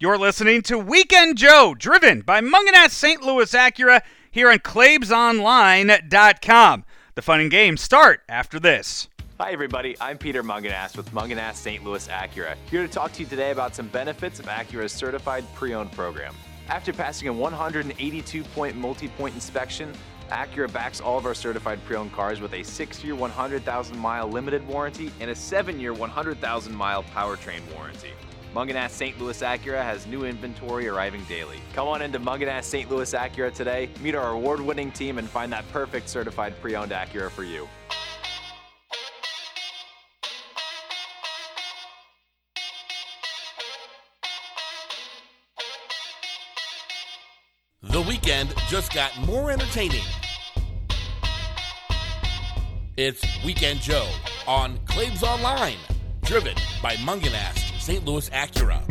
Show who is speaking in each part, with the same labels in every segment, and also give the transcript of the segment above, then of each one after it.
Speaker 1: You're listening to Weekend Joe, driven by Mungenast St. Louis Acura here on ClaibsOnline.com. The fun and games start after this.
Speaker 2: Hi, everybody. I'm Peter Mungenast with Mungenast St. Louis Acura, here to talk to you today about some benefits of Acura's certified pre owned program. After passing a 182 point multi point inspection, Acura backs all of our certified pre owned cars with a 6 year, 100,000 mile limited warranty and a 7 year, 100,000 mile powertrain warranty. Mungenast St. Louis Acura has new inventory arriving daily. Come on into Mungenast St. Louis Acura today, meet our award winning team, and find that perfect certified pre owned Acura for you.
Speaker 3: The weekend just got more entertaining. It's Weekend Joe on Claibs Online, driven by Mungenast St. Louis Acura.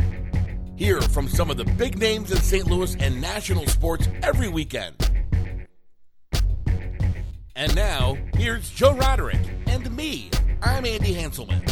Speaker 3: Hear from some of the big names in St. Louis and national sports every weekend. And now, here's Joe Roderick and me. I'm Andy Hanselman.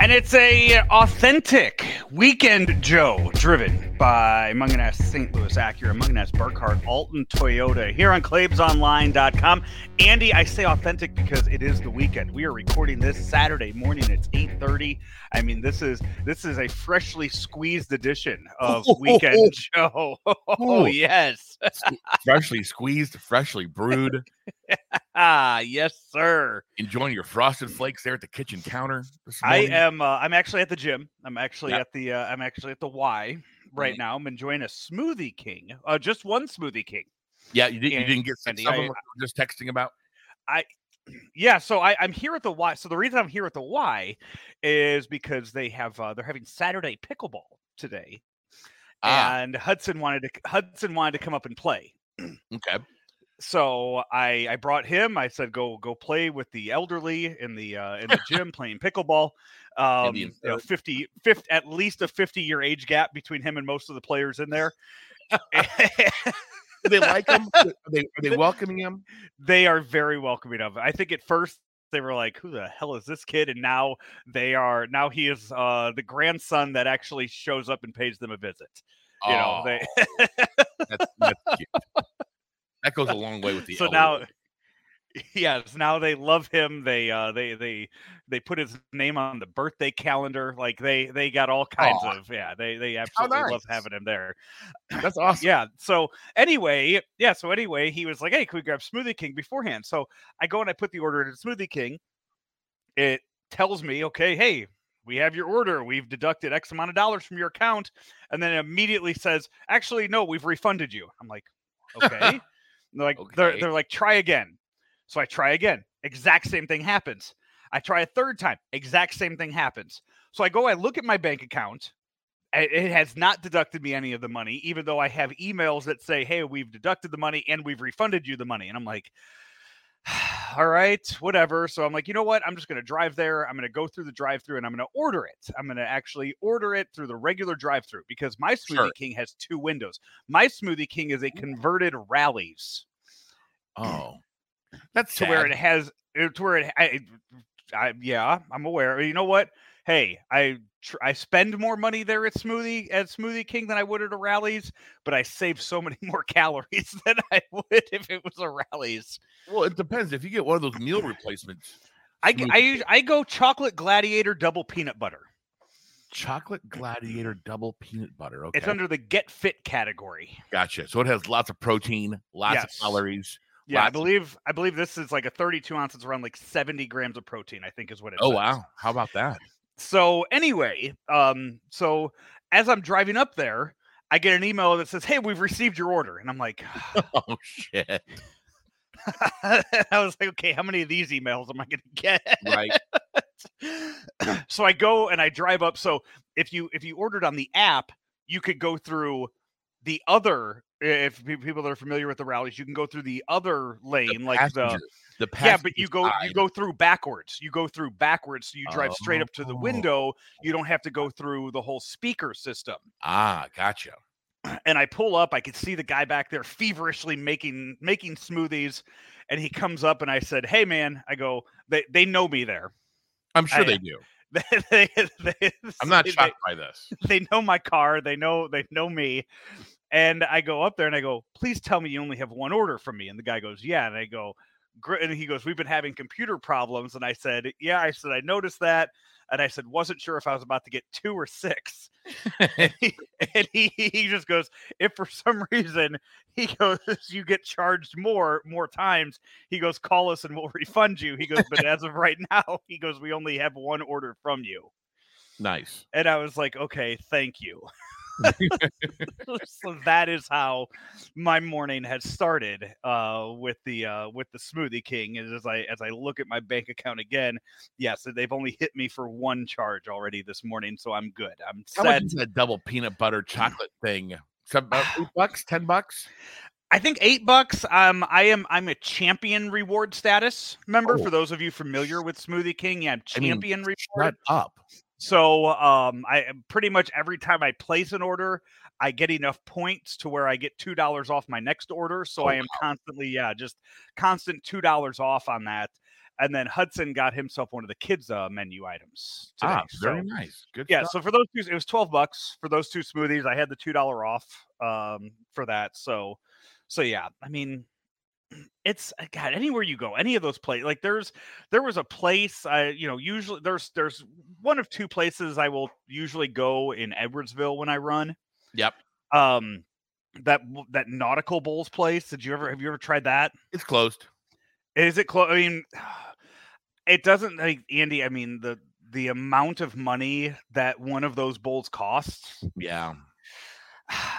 Speaker 1: And it's a authentic weekend Joe driven by Mungenast St. Louis Acura, Mungenast Burkard, Alton Toyota here on ClaibsOnline.com. Andy, I say authentic because it is the weekend. We are recording this Saturday morning. It's 8:30. I mean, this is this is a freshly squeezed edition of Weekend Joe. Oh, yes.
Speaker 4: freshly squeezed, freshly brewed.
Speaker 1: ah, yes, sir.
Speaker 4: Enjoying your frosted flakes there at the kitchen counter.
Speaker 1: I am. Uh, I'm actually at the gym. I'm actually yep. at the. Uh, I'm actually at the Y right now. I'm enjoying a Smoothie King. Uh, just one Smoothie King.
Speaker 4: Yeah, you, did, you didn't get some I, just texting about.
Speaker 1: I yeah, so I, am here at the Y. So the reason I'm here at the Y is because they have uh, they're having Saturday pickleball today, ah. and Hudson wanted to Hudson wanted to come up and play.
Speaker 4: okay.
Speaker 1: So I I brought him. I said go go play with the elderly in the uh, in the gym playing pickleball. Um, you know, 50, 50 at least a 50 year age gap between him and most of the players in there.
Speaker 4: Do they like him? Are they, are they welcoming him?
Speaker 1: They are very welcoming of him. I think at first they were like, "Who the hell is this kid?" And now they are. Now he is uh, the grandson that actually shows up and pays them a visit. You oh, know, they.
Speaker 4: that's, that's that goes a long way with the.
Speaker 1: So now, yes, now they love him. They uh they they they put his name on the birthday calendar. Like they they got all kinds Aww. of yeah. They they absolutely nice. love having him there.
Speaker 4: That's awesome.
Speaker 1: yeah. So anyway, yeah. So anyway, he was like, "Hey, can we grab Smoothie King beforehand?" So I go and I put the order in Smoothie King. It tells me, okay, hey, we have your order. We've deducted X amount of dollars from your account, and then it immediately says, actually, no, we've refunded you. I'm like, okay. they're like, okay. they're, they're like, try again. So I try again. Exact same thing happens. I try a third time. Exact same thing happens. So I go, I look at my bank account. It has not deducted me any of the money, even though I have emails that say, hey, we've deducted the money and we've refunded you the money. And I'm like, all right, whatever. So I'm like, you know what? I'm just going to drive there. I'm going to go through the drive through and I'm going to order it. I'm going to actually order it through the regular drive through because my Smoothie sure. King has two windows. My Smoothie King is a converted Rally's.
Speaker 4: Oh.
Speaker 1: That's to sad. where it has eh, to where it. I, I, yeah, I'm aware. You know what? Hey, I tr- I spend more money there at Smoothie at Smoothie King than I would at a Rally's, but I save so many more calories than I would if it was a Rally's.
Speaker 4: Well, it depends. If you get one of those meal replacements,
Speaker 1: I I, use, I go chocolate gladiator double peanut butter.
Speaker 4: Chocolate Gladiator double peanut butter. Okay.
Speaker 1: It's under the Get Fit category.
Speaker 4: Gotcha. So it has lots of protein, lots yes. of calories.
Speaker 1: Yeah, I believe I believe this is like a 32 ounces around like 70 grams of protein. I think is what it.
Speaker 4: Oh
Speaker 1: says.
Speaker 4: wow! How about that?
Speaker 1: So anyway, um, so as I'm driving up there, I get an email that says, "Hey, we've received your order," and I'm like,
Speaker 4: "Oh shit."
Speaker 1: I was like, okay, how many of these emails am I going to get?
Speaker 4: Right.
Speaker 1: so I go and I drive up. So if you if you ordered on the app, you could go through the other if people that are familiar with the Rally's, you can go through the other lane, the like the
Speaker 4: the
Speaker 1: yeah, but you go side. you go through backwards. You go through backwards, so you drive oh. straight up to the oh. window. You don't have to go through the whole speaker system.
Speaker 4: Ah, gotcha.
Speaker 1: and I pull up. I could see the guy back there feverishly making making smoothies, and he comes up and I said, "Hey, man," I go, "They they know me there."
Speaker 4: I'm sure
Speaker 1: I-
Speaker 4: they do.
Speaker 1: they, they,
Speaker 4: I'm not shocked by this.
Speaker 1: they know my car they know they know me and i go up there and i go please tell me you only have one order from me. And the guy goes yeah. And i go and he goes we've been having computer problems. And i said yeah. I said i noticed that. And i said wasn't sure if i was about to get two or six. And he, and he, he just goes if for some reason he goes you get charged more more times he goes call us and we'll refund you. He goes but as of right now he goes we only have one order from you.
Speaker 4: Nice.
Speaker 1: and I was like, okay, thank you. so that is how my morning has started uh, with the uh, with the Smoothie King. Is as I as I look at my bank account again, yes, they've only hit me for one charge already this morning, so I'm good. I'm
Speaker 4: How much
Speaker 1: set.
Speaker 4: is that double peanut butter chocolate thing? Some, eight bucks, ten bucks.
Speaker 1: I think eight bucks. Um, I am I'm a champion reward status member.
Speaker 4: Oh.
Speaker 1: For those of you familiar with Smoothie King, yeah,
Speaker 4: I mean,
Speaker 1: champion reward.
Speaker 4: Shut up.
Speaker 1: So um, I pretty much every time I place an order, I get enough points to where I get two dollars off my next order. So
Speaker 4: Oh,
Speaker 1: I am constantly, yeah, just constant two dollars off on that. And then Hudson got himself one of the kids' uh, menu items today.
Speaker 4: Ah, very
Speaker 1: so,
Speaker 4: nice. Good.
Speaker 1: yeah,
Speaker 4: stuff.
Speaker 1: so for those two, it was twelve bucks for those two smoothies. I had the two dollar off um, for that. So, so yeah, I mean, it's uh, God. Anywhere you go, any of those places, like there's there was a place I, you know, usually there's there's one of two places I will usually go in Edwardsville when I run.
Speaker 4: Yep.
Speaker 1: Um, that that Nautical Bowls place. Did you ever have you ever tried that?
Speaker 4: It's closed.
Speaker 1: Is it close? I mean, it doesn't like Andy. I mean the the amount of money that one of those bowls costs.
Speaker 4: Yeah.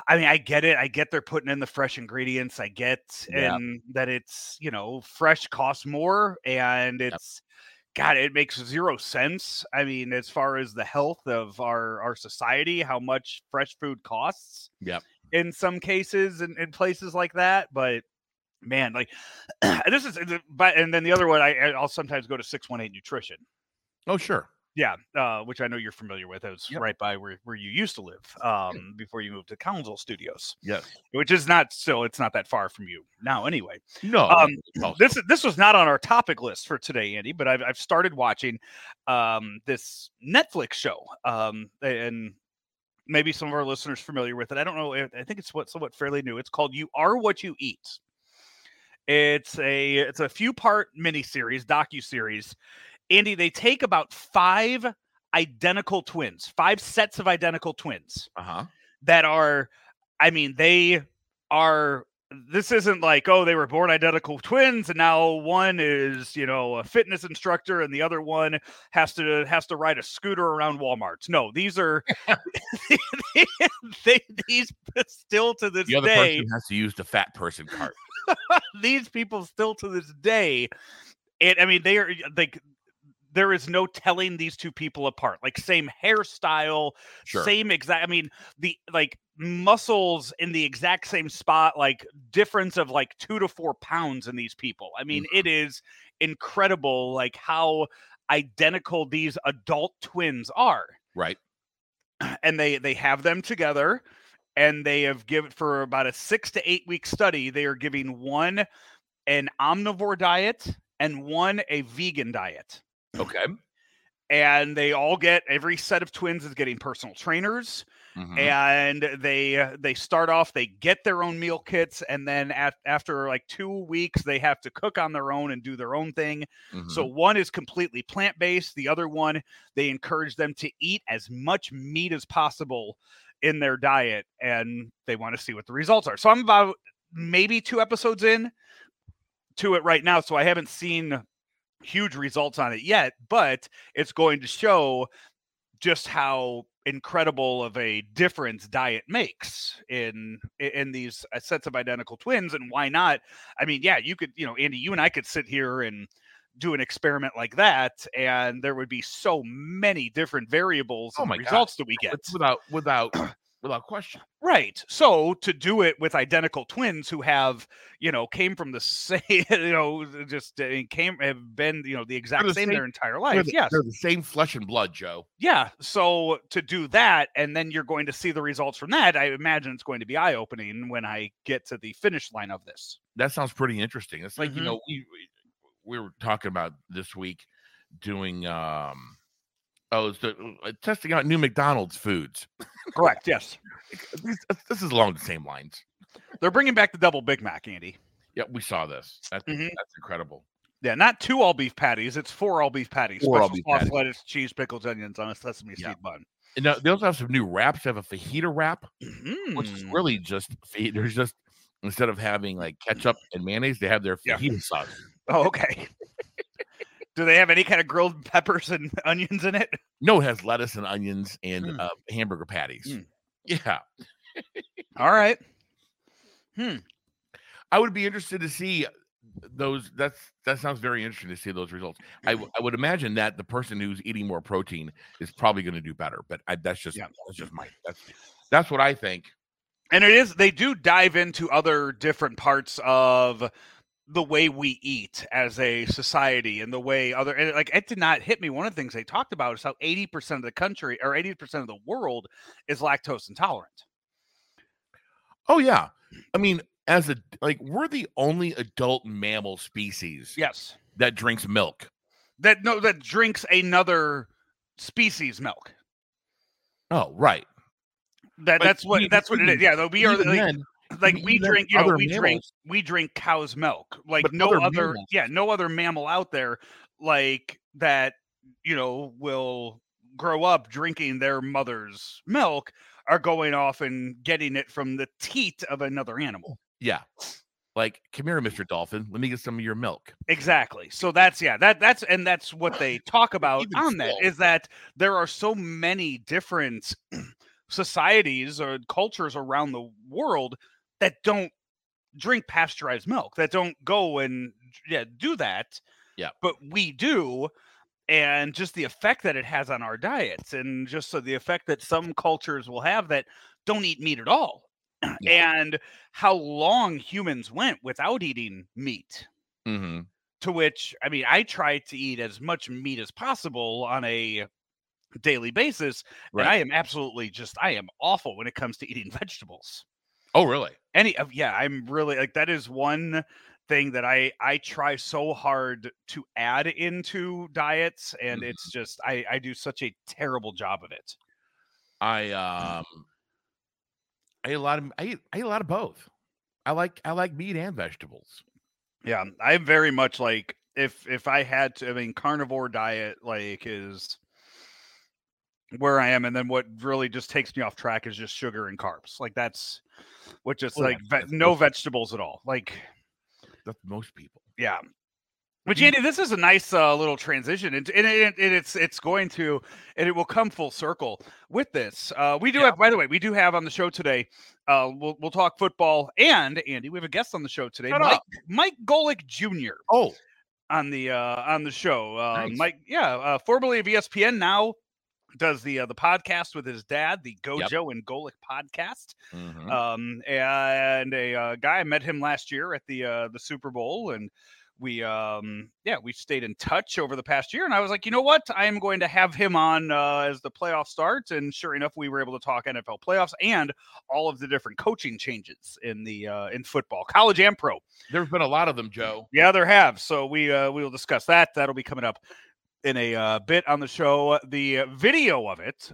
Speaker 1: I mean, I get it. I get they're putting in the fresh ingredients. I get
Speaker 4: Yeah.
Speaker 1: and that it's you know fresh costs more, and it's God, it makes zero sense. I mean, as far as the health of our our society, how much fresh food costs
Speaker 4: Yep.
Speaker 1: in some cases and in, places like that, but man, like this is but and then the other one I I'll sometimes go to 618 nutrition.
Speaker 4: Oh, sure.
Speaker 1: Yeah, uh, which I know you're familiar with. It was
Speaker 4: Yep.
Speaker 1: right by where, where you used to live um, before you moved to Council Studios,
Speaker 4: Yes.
Speaker 1: which is not still it's not that far from you now. Anyway,
Speaker 4: No.
Speaker 1: um,
Speaker 4: close.
Speaker 1: this this was not on our topic list for today, Andy, but I've I've started watching um, this Netflix show, um, and maybe some of our listeners familiar with it. I don't know. I I think it's what somewhat fairly new. It's called "You Are What You Eat." It's a it's a few part miniseries, docu series. Andy, they take about five identical twins, five sets of identical twins
Speaker 4: uh-huh.
Speaker 1: that are i mean they are this isn't like oh they were born identical twins and now one is you know a fitness instructor and the other one has to has to ride a scooter around walmart's no these are they, these still to this
Speaker 4: The other
Speaker 1: day
Speaker 4: person has to use the fat person cart.
Speaker 1: these people still to this day and i mean they are like there is no telling these two people apart like same hairstyle
Speaker 4: Sure.
Speaker 1: same exact i mean the like muscles in the exact same spot like difference of like two to four pounds in these people i mean it mm-hmm. is incredible like how identical these adult twins are
Speaker 4: Right.
Speaker 1: and they they have them together and they have given for about a six to eight week study they are giving one an omnivore diet and one a vegan diet
Speaker 4: Okay.
Speaker 1: and they all get every set of twins is getting personal trainers
Speaker 4: Mhm.
Speaker 1: and they uh, they start off they get their own meal kits and then at, after like two weeks they have to cook on their own and do their own thing so
Speaker 4: Mhm.
Speaker 1: one is completely plant based. The other one, they encourage them to eat as much meat as possible in their diet, and they want to see what the results are. So I'm about maybe two episodes in to it right now, so I haven't seen huge results on it yet, but it's going to show just how incredible of a difference diet makes in in these uh, sets of identical twins and why not i mean yeah you could you know andy you and i could sit here and do an experiment like that and there would be so many different variables
Speaker 4: Oh
Speaker 1: and
Speaker 4: my God.
Speaker 1: results that we get
Speaker 4: without without without question.
Speaker 1: Right. So to do it with identical twins who have, you know, came from the same, you know, just uh, came have been, you know, the exact
Speaker 4: the
Speaker 1: same,
Speaker 4: same-
Speaker 1: their entire life.
Speaker 4: the,
Speaker 1: Yes.
Speaker 4: they're the same flesh and blood, Joe.
Speaker 1: Yeah. So to do that, and then you're going to see the results from that, I imagine it's going to be eye opening when I get to the finish line of this.
Speaker 4: That sounds pretty interesting. It's like you
Speaker 1: Mhm.
Speaker 4: know we we- we were talking about this week doing um oh it's the, uh, testing out new McDonald's foods.
Speaker 1: Correct. Yes.
Speaker 4: This, this is along the same lines.
Speaker 1: They're bringing back the double Big Mac, Andy.
Speaker 4: Yeah, we saw this. That's
Speaker 1: Mhm.
Speaker 4: that's incredible.
Speaker 1: Yeah, not two all beef patties. It's four all beef patties.
Speaker 4: Four all beef
Speaker 1: sauce,
Speaker 4: patties.
Speaker 1: lettuce, cheese, pickles, onions on a sesame
Speaker 4: Yeah.
Speaker 1: seed bun.
Speaker 4: And now they also have some new wraps. They have a fajita wrap, which is
Speaker 1: Mm.
Speaker 4: really just fa- there's just instead of having like ketchup and mayonnaise, they have their
Speaker 1: Yeah.
Speaker 4: fajita sauce.
Speaker 1: Oh, okay. Do they have any kind of grilled peppers and onions in it?
Speaker 4: No, it has lettuce and onions and
Speaker 1: Mm.
Speaker 4: uh, hamburger patties.
Speaker 1: Mm.
Speaker 4: Yeah,
Speaker 1: All right. Hmm.
Speaker 4: I would be interested to see those. That's that sounds very interesting to see those results. I, w- I would imagine that the person who's eating more protein is probably going to do better. But I, that's just
Speaker 1: Yeah.
Speaker 4: that's just my that's that's what I think.
Speaker 1: And it is they do dive into other different parts of the way we eat as a society and the way other and like it did not hit me. One of the things they talked about is how 80% of the country or 80% of the world is lactose intolerant.
Speaker 4: Oh yeah, I mean, as a like we're the only adult mammal species
Speaker 1: Yes.
Speaker 4: that drinks milk.
Speaker 1: That no that drinks another species milk.
Speaker 4: Oh right,
Speaker 1: That that's what
Speaker 4: we-
Speaker 1: that's what it is. Yeah, though we are like,
Speaker 4: then,
Speaker 1: like we drink you know we drink we drink cow's milk like
Speaker 4: But
Speaker 1: no
Speaker 4: other
Speaker 1: other yeah no other mammal out there like that you know will grow up drinking their mother's milk are going off and getting it from the teat of another animal
Speaker 4: yeah, like come here, Mister Dolphin. Let me get some of your milk.
Speaker 1: exactly so that's yeah that that's and that's what they talk about
Speaker 4: Even
Speaker 1: on that
Speaker 4: still.
Speaker 1: is that there are so many different societies or cultures around the world that don't drink pasteurized milk that don't go and yeah do that
Speaker 4: Yeah.
Speaker 1: but we do and just the effect that it has on our diets and just so the effect that some cultures will have that don't eat meat at all and how long humans went without eating meat
Speaker 4: Mm-hmm.
Speaker 1: to which I mean I try to eat as much meat as possible on a daily basis
Speaker 4: Right.
Speaker 1: and I am absolutely just I am awful when it comes to eating vegetables.
Speaker 4: Oh really?
Speaker 1: Any of yeah, I'm really like that is one thing that I I try so hard to add into diets and
Speaker 4: Mhm.
Speaker 1: it's just I I do such a terrible job of it.
Speaker 4: I um I eat a lot of I eat, I eat a lot of both. I like I like meat and vegetables.
Speaker 1: Yeah, I'm very much like if if I had to I mean carnivore diet like is where I am and then what really just takes me off track is just sugar and carbs. Like that's what just
Speaker 4: yeah,
Speaker 1: like ve- no vegetables at all. Like
Speaker 4: That's most people.
Speaker 1: yeah. But Andy, this is a nice uh, little transition, and, and, it, and it's it's going to, and it will come full circle with this. Uh, we do
Speaker 4: Yeah.
Speaker 1: have, by the way, we do have on the show today. Uh, we'll we'll talk football, and Andy, we have a guest on the show today,
Speaker 4: Shut
Speaker 1: Mike
Speaker 4: up.
Speaker 1: Mike Golic Jr.
Speaker 4: Oh,
Speaker 1: on the uh, on the show. Uh,
Speaker 4: Nice.
Speaker 1: Mike, yeah, uh, formerly of ESPN, now does the uh, the podcast with his dad, the Gojo and Golic podcast.
Speaker 4: mhm.
Speaker 1: Um, and a uh, guy I met him last year at the uh, the Super Bowl, and we um yeah we stayed in touch over the past year. And I was like, you know what, I am going to have him on uh, as the playoffs start. And sure enough, we were able to talk NFL playoffs and all of the different coaching changes in the uh, in football, college and pro.
Speaker 4: there's been a lot of them, Joe.
Speaker 1: Yeah, there have. So we uh, we will discuss that. That'll be coming up in a uh, bit on the show. The video of it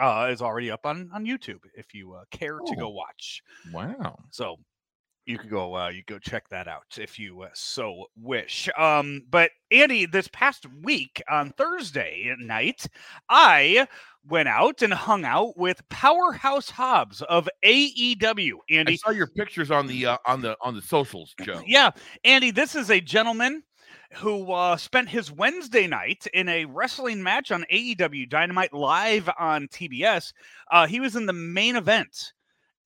Speaker 1: uh, is already up on on YouTube if you uh, care to go
Speaker 4: Oh.
Speaker 1: watch.
Speaker 4: Wow.
Speaker 1: So you could go uh, you go check that out if you uh, so wish. Um, but Andy, this past week on Thursday night, I went out and hung out with Powerhouse Hobbs of AEW. Andy, I
Speaker 4: saw your pictures on the uh, on the on the socials, Joe.
Speaker 1: yeah, Andy, this is a gentleman who uh, spent his Wednesday night in a wrestling match on AEW Dynamite live on TBS. Uh, he was in the main event,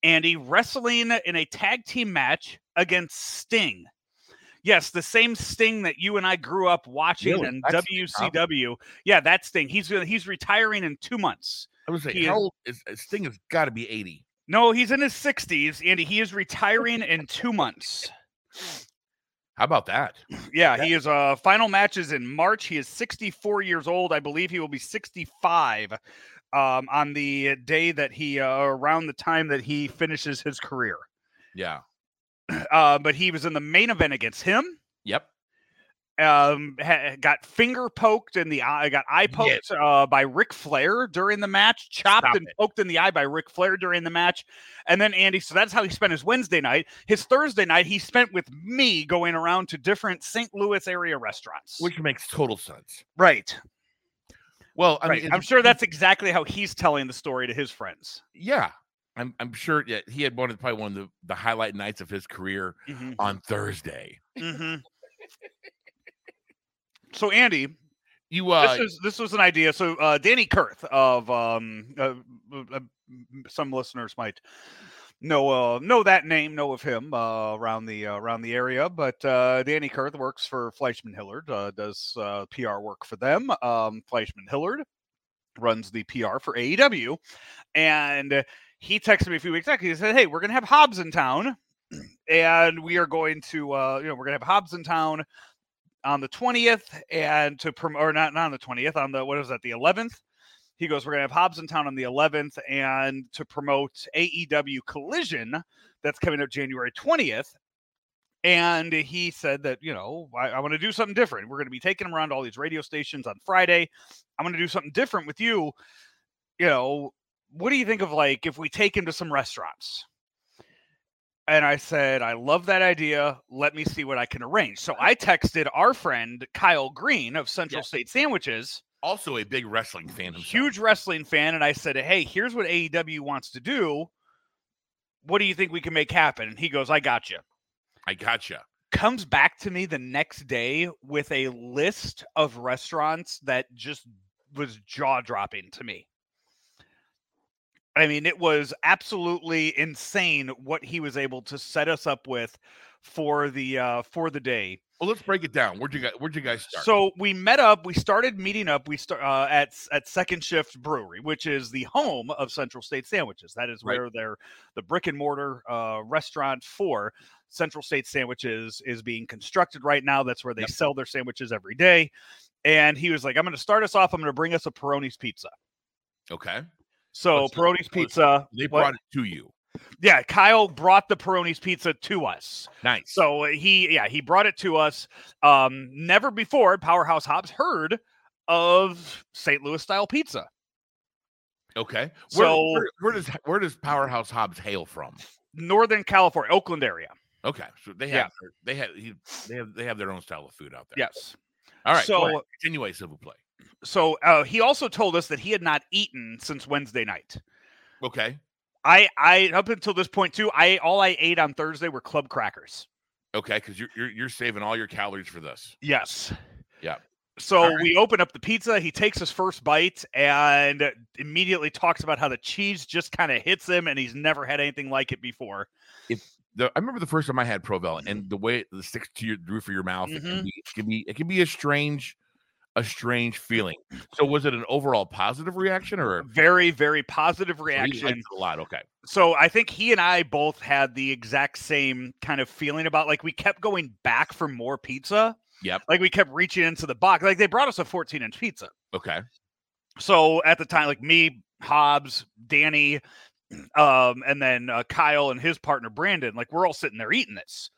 Speaker 1: Andy, wrestling in a tag team match against Sting. Yes, the same Sting that you and I grew up watching in WCW. Yeah, that Sting. He's he's retiring in two months.
Speaker 4: I would say
Speaker 1: He is-
Speaker 4: is Sting has got to be 80.
Speaker 1: No, he's in his 60s, and he is retiring in two months.
Speaker 4: How about that?
Speaker 1: Yeah, he is uh final matches in March. He is 64 years old. I believe he will be 65 um on the day that he uh, around the time that he finishes his career.
Speaker 4: Yeah.
Speaker 1: Uh but he was in the main event against him.
Speaker 4: Yep.
Speaker 1: Um ha- got finger poked in the eye, got eye poked uh by Ric Flair during the match, chopped
Speaker 4: Stop
Speaker 1: and
Speaker 4: it.
Speaker 1: poked in the eye by Ric Flair during the match. And then Andy, so that's how he spent his Wednesday night. His Thursday night he spent with me going around to different St. Louis area restaurants.
Speaker 4: Which makes total sense.
Speaker 1: Right.
Speaker 4: Well, I
Speaker 1: right.
Speaker 4: mean,
Speaker 1: I'm sure that's exactly how he's telling the story to his friends.
Speaker 4: yeah. I'm I'm sure yeah, he had one of probably one of the, the highlight nights of his career on Thursday.
Speaker 1: Mhm. so Andy,
Speaker 4: You uh
Speaker 1: this is this was an idea. So uh, Danny Kurth of um, uh, uh, some listeners might know uh, know that name, know of him uh, around the uh, around the area. But uh, Danny Kurth works for FleishmanHillard, uh, does uh, PR work for them. Um, FleishmanHillard runs the PR for AEW, and he texted me a few weeks back. He said, "Hey, we're gonna have Hobbs in town." And we are going to, uh, you know, we're gonna have Hobbs in town on the 20th and to promote or not, not on the 20th on the what is that the 11th he goes we're going to have hobbs in town on the 11th and to promote aew collision that's coming up january 20th and he said that you know i, I want to do something different. We're going to be taking him around all these radio stations on friday. I'm going to do something different with you. You know what do you think of like if we take him to some restaurants and I said, I love that idea. Let me see what I can arrange. So I texted our friend Kyle Green of Central
Speaker 4: Yes.
Speaker 1: State Sandwiches,
Speaker 4: also a big wrestling fan himself.
Speaker 1: huge wrestling fan, and I said, Hey, here's what AEW wants to do. What do you think we can make happen? And he goes, I got you.
Speaker 4: I gotcha.
Speaker 1: Comes back to me the next day with a list of restaurants that just was jaw dropping to me. I mean, it was absolutely insane what he was able to set us up with for the uh for the day.
Speaker 4: Well, let's break it down. Where'd you guys where'd you guys start?
Speaker 1: So we met up. We started meeting up. We start uh, at at Second Shift Brewery, which is the home of Central State Sandwiches. That is
Speaker 4: Right.
Speaker 1: where their the brick and mortar uh, restaurant for Central State Sandwiches is being constructed right now. That's where they
Speaker 4: Yep.
Speaker 1: sell their sandwiches every day. And he was like, "I'm going to start us off. I'm going to bring us a Peroni's pizza."
Speaker 4: okay.
Speaker 1: So
Speaker 4: Let's-
Speaker 1: Peroni's pizza.
Speaker 4: They
Speaker 1: what-
Speaker 4: brought it to you.
Speaker 1: yeah, Kyle brought the Peroni's pizza to us.
Speaker 4: Nice.
Speaker 1: So he, yeah, he brought it to us. Um, never before Powerhouse Hobbs heard of St. Louis style pizza.
Speaker 4: okay. Where,
Speaker 1: so-
Speaker 4: where, where does where does Powerhouse Hobbs hail from?
Speaker 1: Northern California, Oakland area.
Speaker 4: Okay. So they have their- they have they have they have their own style of food out there.
Speaker 1: Yes.
Speaker 4: All right.
Speaker 1: So-
Speaker 4: s'il vous plaît.
Speaker 1: So uh, he also told us that he had not eaten since Wednesday night.
Speaker 4: Okay.
Speaker 1: I, I up until this point too, I all I ate on Thursday were club crackers.
Speaker 4: Okay. Because you're, you're you're saving all your calories for this.
Speaker 1: Yes.
Speaker 4: Yeah.
Speaker 1: So
Speaker 4: right.
Speaker 1: we open up the pizza. He takes his first bite and immediately talks about how the cheese just kind of hits him, and he's never had anything like it before.
Speaker 4: The, I remember the first time I had Provel and the way it sticks to your roof of your mouth. It,
Speaker 1: Mhm.
Speaker 4: can be, it can be it can be a strange a strange feeling. So was it an overall positive reaction or
Speaker 1: Very, very positive
Speaker 4: or he liked
Speaker 1: reaction.
Speaker 4: a lot? Okay.
Speaker 1: So I think he and I both had the exact same kind of feeling about like we kept going back for more pizza.
Speaker 4: Yep.
Speaker 1: Like we kept reaching into the box. Like they brought us a 14 inch pizza.
Speaker 4: Okay.
Speaker 1: So at the time, like me, Hobbs, Danny, um, and then uh, Kyle and his partner Brandon, like we're all sitting there eating this.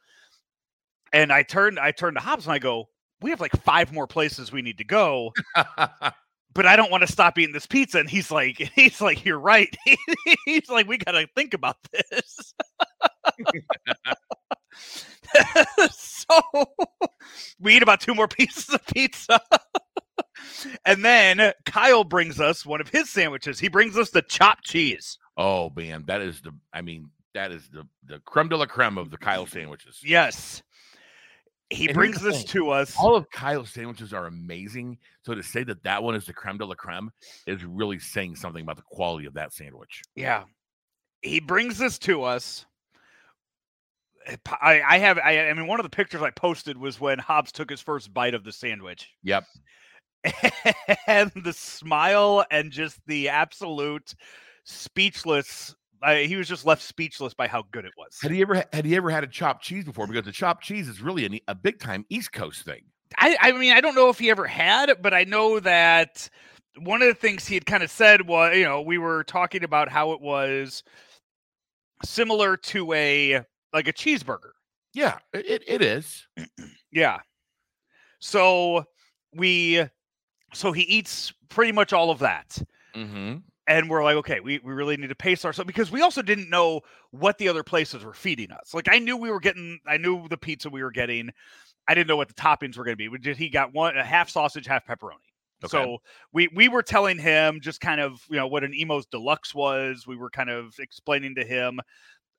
Speaker 1: And I turned, I turned to Hobbs and I go, "We have like five more places we need to go, but I don't want to stop eating this pizza." And he's like, "He's like, you're right." he's like, "We got to think about this." so we eat about two more pieces of pizza. and then Kyle brings us one of his sandwiches. He brings us the chopped cheese.
Speaker 4: oh man, that is the I mean that is the the creme de la creme of the Kyle sandwiches.
Speaker 1: Yes. He
Speaker 4: And
Speaker 1: brings this to us.
Speaker 4: All of Kyle's sandwiches are amazing. So to say that that one is the creme de la creme is really saying something about the quality of that sandwich.
Speaker 1: Yeah. He brings this to us. Eh, I, I have I, I mean one of the pictures I posted was when Hobbs took his first bite of the sandwich.
Speaker 4: Yep.
Speaker 1: and the smile and just the absolute speechless. I, he was just left speechless by how good it was.
Speaker 4: Had he ever had he ever had a chopped cheese before? Because the chopped cheese is really a, a big time East Coast thing.
Speaker 1: I, I mean, I don't know if he ever had, but I know that one of the things he had kind of said was, you know, we were talking about how it was similar to a like a cheeseburger.
Speaker 4: Yeah, it, it is.
Speaker 1: Yeah. So we, so he eats pretty much all of that.
Speaker 4: Mm-hmm.
Speaker 1: And we're like, okay, we, we really need to pace ourselves because we also didn't know what the other places were feeding us. Like I knew we were getting, I knew the pizza we were getting. I didn't know what the toppings were going to be. We just, he got one, a half sausage, half pepperoni.
Speaker 4: Okay.
Speaker 1: So we we were telling him just kind of you know what an Imo's Deluxe was. We were kind of explaining to him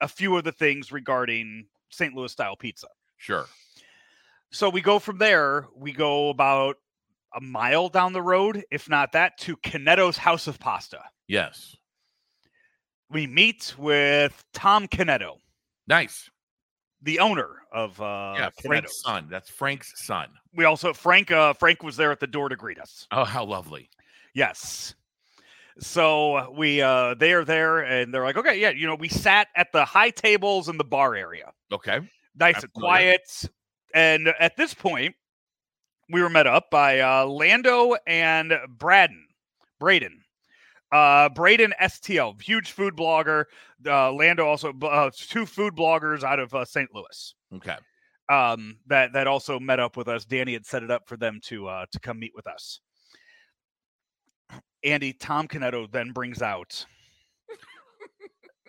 Speaker 1: a few of the things regarding St. Louis style pizza.
Speaker 4: Sure.
Speaker 1: So we go from there. We go about a mile down the road, if not that, to Cunetto's House of Pasta.
Speaker 4: Yes.
Speaker 1: We meet with Tom Cunetto,
Speaker 4: Nice.
Speaker 1: the owner of uh,
Speaker 4: yeah,
Speaker 1: Cunetto's.
Speaker 4: Frank's son. That's Frank's son.
Speaker 1: We also Frank. Uh, Frank was there at the door to greet us.
Speaker 4: Oh, how lovely.
Speaker 1: Yes. So we uh they are there and they're like, okay, yeah, you know, we sat at the high tables in the bar area.
Speaker 4: Okay.
Speaker 1: Nice
Speaker 4: I'm
Speaker 1: and quiet. And at this point, we were met up by uh Lando and Braden. Braden. Uh Braden STL, huge food blogger. Uh Lando also uh, two food bloggers out of uh, St. Louis.
Speaker 4: Okay.
Speaker 1: Um that that also met up with us. Danny had set it up for them to uh to come meet with us. Andy Tom Cunetto then brings out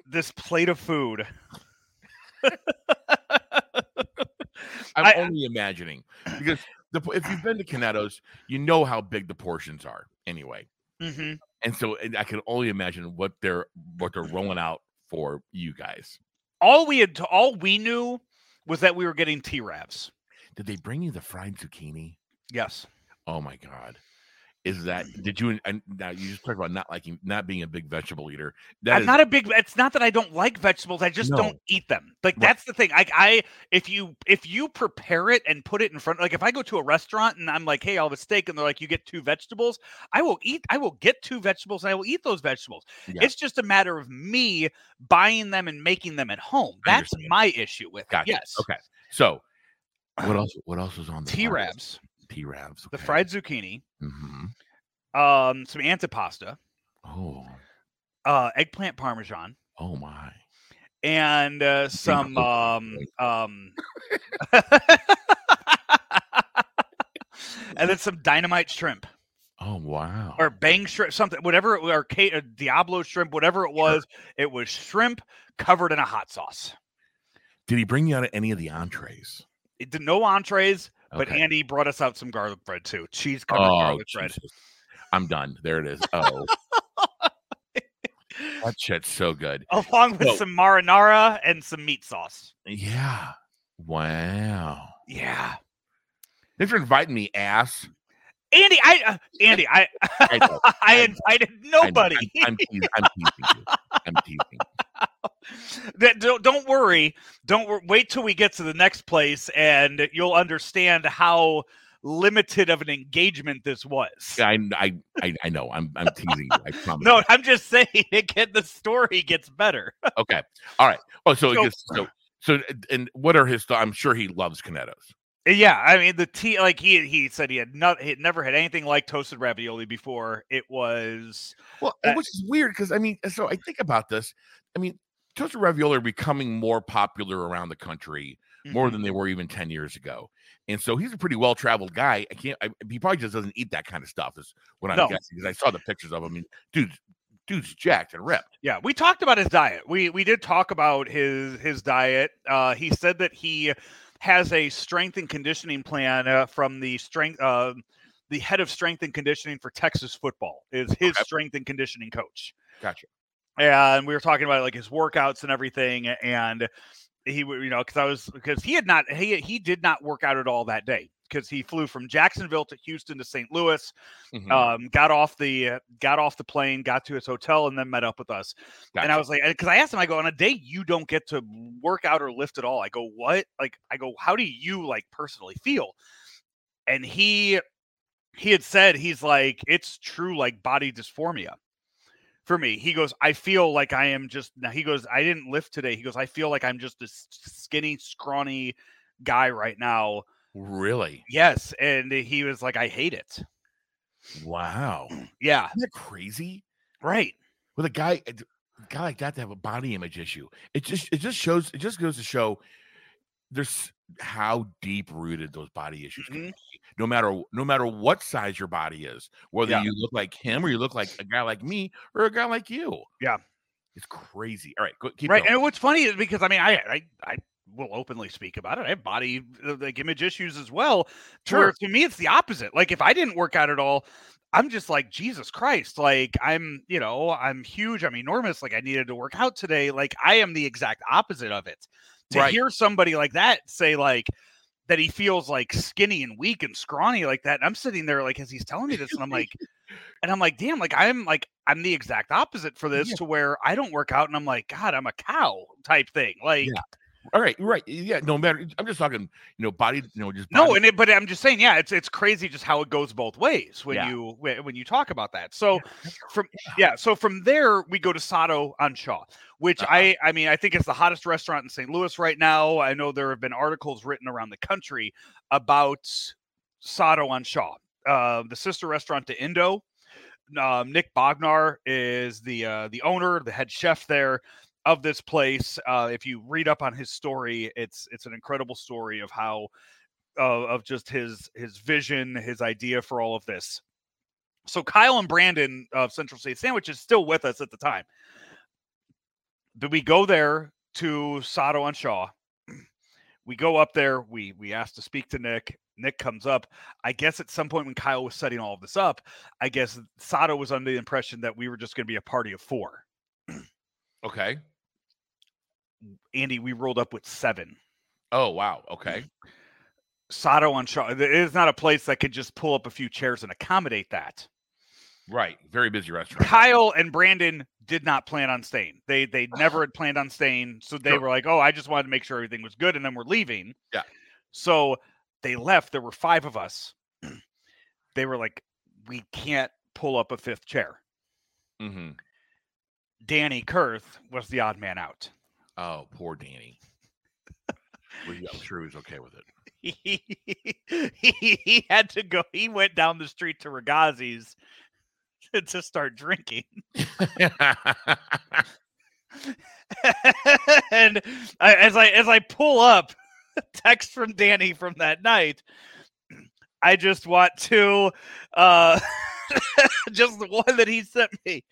Speaker 1: this plate of food.
Speaker 4: I'm
Speaker 1: I-
Speaker 4: only imagining because the, if you've been to Cunetto's, you know how big the portions are anyway.
Speaker 1: Mhm.
Speaker 4: And so and I can only imagine what they're what they're rolling out for you guys.
Speaker 1: All we had, all we knew was that we were getting T Ravs.
Speaker 4: Did they bring you the fried zucchini?
Speaker 1: Yes.
Speaker 4: Oh my god. Is that mm. did you and now you just talked about not liking not being a big vegetable eater. That
Speaker 1: I'm
Speaker 4: is-
Speaker 1: not a big. It's not that I don't like vegetables. I just
Speaker 4: No.
Speaker 1: don't eat them. Like
Speaker 4: Right.
Speaker 1: that's the thing. I, I, if you if you prepare it and put it in front, like if I go to a restaurant and I'm like, hey, I'll have a steak, and they're like, you get two vegetables. I will eat. I will get two vegetables, and I will eat those vegetables.
Speaker 4: Yeah.
Speaker 1: It's just a matter of me buying them and making them at home. That's my issue with
Speaker 4: Gotcha.
Speaker 1: it. Yes.
Speaker 4: Okay. So what else what else was on the
Speaker 1: T Ravs,
Speaker 4: T Ravs.
Speaker 1: the fried zucchini,
Speaker 4: hmm
Speaker 1: um, some antipasta,
Speaker 4: Oh.
Speaker 1: uh, eggplant parmesan.
Speaker 4: Oh my.
Speaker 1: and uh, some um um and then some dynamite shrimp
Speaker 4: Oh wow.
Speaker 1: or bang shrimp something whatever it, or uh, diablo shrimp whatever it was it was shrimp covered in a hot sauce
Speaker 4: Did he bring you out of any of the entrees?
Speaker 1: it did no entrees but
Speaker 4: Okay.
Speaker 1: andy brought us out some garlic bread too cheese covered
Speaker 4: Oh,
Speaker 1: garlic bread
Speaker 4: Jesus. I'm done. There it is. Oh. that shit's so good.
Speaker 1: along with
Speaker 4: So-
Speaker 1: some marinara and some meat sauce
Speaker 4: Yeah. Wow.
Speaker 1: yeah
Speaker 4: Thanks for inviting me, ass.
Speaker 1: Andy i uh, andy i
Speaker 4: I know.
Speaker 1: i
Speaker 4: I
Speaker 1: invited
Speaker 4: know.
Speaker 1: nobody
Speaker 4: I'm, I'm, teasing, I'm teasing you. I'm teasing.
Speaker 1: that don't, don't worry don't wait till we get to the next place and you'll understand how limited of an engagement this was
Speaker 4: I, I, I, I know. I'm, I'm teasing you. I promise.
Speaker 1: no i'm just saying it get the story gets better
Speaker 4: Okay. All right. Oh, so
Speaker 1: So-
Speaker 4: gets, so so and what are his? thoughts? I'm sure he loves Cunettos.
Speaker 1: Yeah i mean the tea like he he said he had not he had never had anything like toasted ravioli before it was
Speaker 4: Well,
Speaker 1: Uh,
Speaker 4: which is weird because I mean, so I think about this. I mean, toasted ravioli are becoming more popular around the country more
Speaker 1: Mhm.
Speaker 4: than they were even ten years ago. And so he's a pretty well traveled guy. I can't. I, he probably just doesn't eat that kind of stuff. Is what I'm
Speaker 1: No.
Speaker 4: guessing because I saw the pictures of him. I mean, dude's dude's jacked and ripped.
Speaker 1: Yeah, we talked about his diet. We we did talk about his his diet. Uh, he said that he has a strength and conditioning plan uh, from the strength uh, the head of strength and conditioning for Texas football is his
Speaker 4: Okay.
Speaker 1: strength and conditioning coach.
Speaker 4: Gotcha.
Speaker 1: And we were talking about like his workouts and everything and he you know because I was because he had not he he did not work out at all that day because he flew from Jacksonville to Houston to St. Louis
Speaker 4: Mhm.
Speaker 1: um, got off the uh, got off the plane, got to his hotel, and then met up with us. And I was like, because I asked him, I go, on a day you don't get to work out or lift at all. I go, what? Like, I go, how do you like personally feel? And he he had said he's like it's true like body dysphoria for me. He goes, I feel like I am just now. He goes, I didn't lift today. He goes, I feel like I'm just a skinny, scrawny guy right now.
Speaker 4: Really?
Speaker 1: Yes, and he was like, I hate it.
Speaker 4: Wow.
Speaker 1: Yeah.
Speaker 4: Isn't that crazy?
Speaker 1: Right.
Speaker 4: With a guy, a guy like that to have a body image issue, it just it just shows it just goes to show there's how deep rooted those body issues can
Speaker 1: Mhm.
Speaker 4: be. No matter no matter what size your body is, whether
Speaker 1: Yeah.
Speaker 4: you look like him or you look like a guy like me or a guy like you.
Speaker 1: Yeah.
Speaker 4: It's crazy. All right, go, keep
Speaker 1: right.
Speaker 4: going.
Speaker 1: And what's funny is because I mean, I I I will openly speak about it. I have body uh, like image issues as well. Where
Speaker 4: Sure.
Speaker 1: to me it's the opposite. Like if I didn't work out at all, I'm just like Jesus Christ. Like I'm, you know, I'm huge. I'm enormous. Like I needed to work out today. Like I am the exact opposite of it. To
Speaker 4: Right.
Speaker 1: hear somebody like that say like that he feels like skinny and weak and scrawny like that. And I'm sitting there like as he's telling me this, and I'm like, and I'm like, damn, like I'm like I'm the exact opposite for this
Speaker 4: Yeah.
Speaker 1: to where I don't work out and I'm like, God, I'm a cow type thing. Like
Speaker 4: Yeah. All right, right. Yeah, no matter. I'm just talking, you know, body, you know, just
Speaker 1: no, and it, but I'm just saying, yeah, it's it's crazy just how it goes both ways when
Speaker 4: Yeah.
Speaker 1: you when when you talk about that. So from yeah, so from there we go to Sado on Shaw, which
Speaker 4: Uh-huh.
Speaker 1: I I mean I think it's the hottest restaurant in St. Louis right now. I know there have been articles written around the country about Sado on Shaw, uh, the sister restaurant to Indo. Um, Nick Bognar is the uh, the owner, the head chef there of this place. Uh, if you read up on his story, it's it's an incredible story of how uh, of just his his vision, his idea for all of this. So Kyle and Brandon of Central State Sandwich is still with us at the time. But we go there to Sado on Shaw. We go up there. We we ask to speak to Nick. Nick comes up. I guess at some point when Kyle was setting all of this up, I guess Sado was under the impression that we were just going to be a party of four.
Speaker 4: okay.
Speaker 1: Andy, we rolled up with seven.
Speaker 4: Oh wow. Okay.
Speaker 1: Sado on Shaw. It is not a place that could just pull up a few chairs and accommodate that.
Speaker 4: Right. Very busy restaurant.
Speaker 1: Kyle and Brandon did not plan on staying. They they never had planned on staying. So they
Speaker 4: Sure.
Speaker 1: were like, "Oh, I just wanted to make sure everything was good," and then we're leaving.
Speaker 4: Yeah.
Speaker 1: So they left. There were five of us. they were like, "We can't pull up a fifth chair."
Speaker 4: hmm
Speaker 1: Danny Kurth was the odd man out.
Speaker 4: Oh, poor Danny. Well, yeah, I'm sure he was okay with it.
Speaker 1: He, he, he had to go. He went down the street to Ragazzi's to start drinking. and I, as I as I pull up text from Danny from that night, I just want to uh just the one that he sent me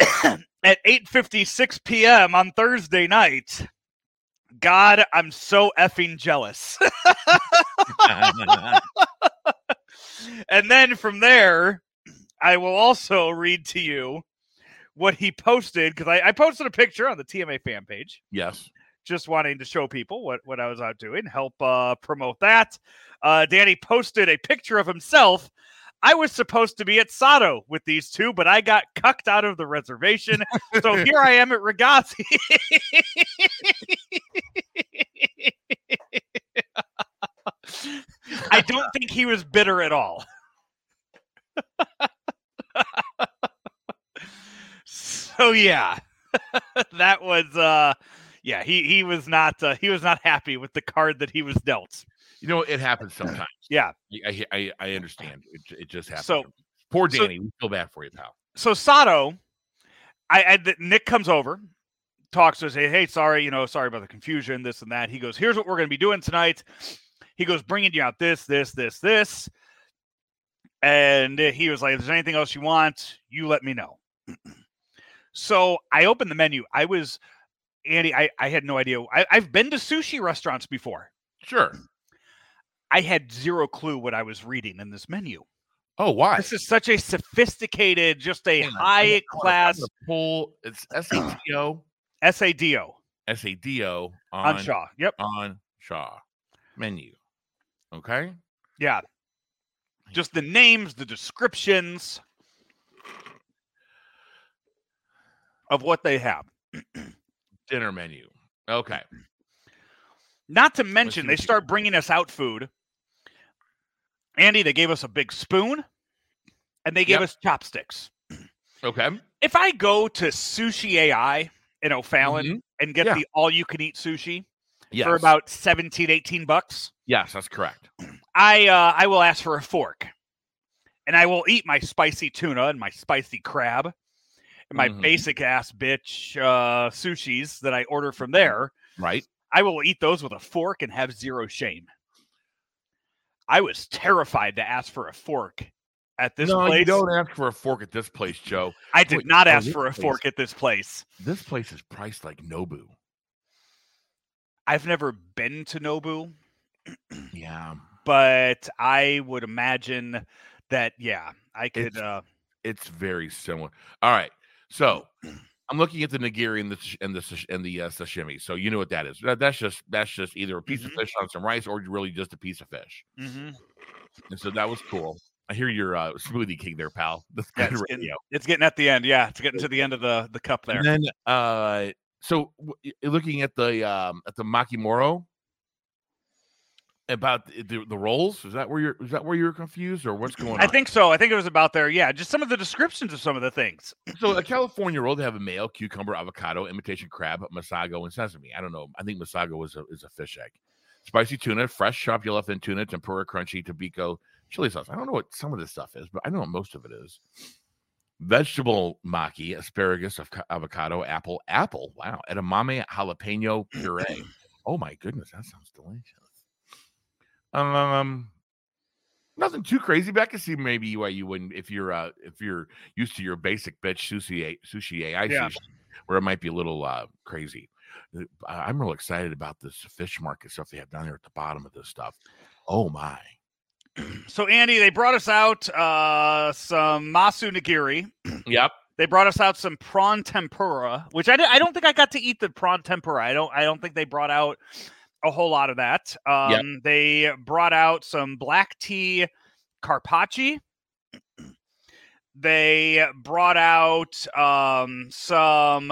Speaker 1: at 8:56 p.m. on Thursday night. God, I'm so effing jealous. and then from there, I will also read to you what he posted because I, I posted a picture on the TMA fan page
Speaker 4: yes.
Speaker 1: just wanting to show people what, what I was out doing, help uh, promote that. Uh, Danny posted a picture of himself. I was supposed to be at Sado with these two, but I got cucked out of the reservation. so here I am at Ragazzi. I don't think he was bitter at all. so yeah, that was uh yeah, he he was not uh, he was not happy with the card that he was dealt.
Speaker 4: You know, it happens sometimes.
Speaker 1: Yeah.
Speaker 4: I I, I- understand. It, it just happens.
Speaker 1: So-
Speaker 4: poor
Speaker 1: so-
Speaker 4: Danny. we feel bad for you, pal.
Speaker 1: So Sado, I, I th- Nick comes over, talks to us, hey, hey, sorry, you know, sorry about the confusion, this and that. He goes, here's what we're going to be doing tonight. He goes, bringing you out this, this, this, this. And uh, he was like, if there's anything else you want, you let me know. so I opened the menu. I was, Andy, I, I had no idea. I, I've been to sushi restaurants before.
Speaker 4: Sure.
Speaker 1: I had zero clue what I was reading in this menu.
Speaker 4: Oh, why?
Speaker 1: This is such a sophisticated, just a
Speaker 4: Hang
Speaker 1: high class
Speaker 4: Pull. It's S A T O
Speaker 1: SADO
Speaker 4: S A D O
Speaker 1: on
Speaker 4: on
Speaker 1: Shaw. Yep.
Speaker 4: on Shaw menu. Okay.
Speaker 1: Yeah. Just the names, the descriptions of what they have.
Speaker 4: Dinner menu. Okay.
Speaker 1: Not to mention, they start bringing us out food. Andy, they gave us a big spoon and they gave
Speaker 4: Yep.
Speaker 1: us chopsticks.
Speaker 4: Okay.
Speaker 1: If I go to Sushi AI in O'Fallon
Speaker 4: Mhm.
Speaker 1: and get
Speaker 4: Yeah.
Speaker 1: the all you can eat sushi
Speaker 4: Yes.
Speaker 1: for about 17, 18 bucks,
Speaker 4: yes, that's correct.
Speaker 1: I uh, I will ask for a fork, and I will eat my spicy tuna and my spicy crab, and my
Speaker 4: Mhm.
Speaker 1: basic ass bitch uh, sushis that I order from there.
Speaker 4: Right.
Speaker 1: I will eat those with a fork and have zero shame. I was terrified to ask for a fork at this
Speaker 4: no,
Speaker 1: place.
Speaker 4: you don't ask for a fork at this place, Joe.
Speaker 1: I did
Speaker 4: Wait,
Speaker 1: not ask for a
Speaker 4: place-
Speaker 1: fork at this place.
Speaker 4: This place is priced like Nobu.
Speaker 1: I've never been to Nobu,
Speaker 4: Yeah.
Speaker 1: but I would imagine that yeah, I could.
Speaker 4: It's-
Speaker 1: uh
Speaker 4: It's very similar. All right. So I'm looking at the nigiri and the and the and the uh, sashimi. So you know what that is. That, that's just that's just either a piece
Speaker 1: Mhm.
Speaker 4: of fish on some rice or really just a piece of fish.
Speaker 1: mhm.
Speaker 4: And so that was cool. I hear your uh, smoothie king there, pal. That's
Speaker 1: Yeah,
Speaker 4: good
Speaker 1: it's getting- It's getting at the end. Yeah, it's getting to the end of the the cup there.
Speaker 4: And then uh so w- looking at the um at the makimoro about the, the, rolls, is that where you're is that where you're confused or what's going on?
Speaker 1: I think so. I think it was about there. Yeah, just some of the descriptions of some of the things.
Speaker 4: So a California roll, they have a mayo, cucumber, avocado, imitation crab, masago, and sesame. I don't know. I think masago is a is a fish egg. Spicy tuna, fresh chopped yellowfin tuna, tempura, crunchy, tobiko, chili sauce. I don't know what some of this stuff is, but I know what most of it is. Vegetable maki, asparagus, avocado, apple, apple. Wow, edamame, jalapeno puree. oh my goodness, that sounds delicious. Um, nothing too crazy, but I can see maybe why you wouldn't if you're uh if you're used to your basic bitch sushi sushi AI
Speaker 1: Yeah.
Speaker 4: sushi, where it might be a little uh crazy. Uh, I'm real excited about this fish market stuff they have down there at the bottom of this stuff. Oh my!
Speaker 1: So Andy, they brought us out uh some masu nigiri.
Speaker 4: Yep.
Speaker 1: They brought us out some prawn tempura, which I, di- I don't think I got to eat the prawn tempura. I don't I don't think they brought out a whole lot of that. Um,
Speaker 4: Yep.
Speaker 1: They brought out some black tea kanpachi. They brought out um, some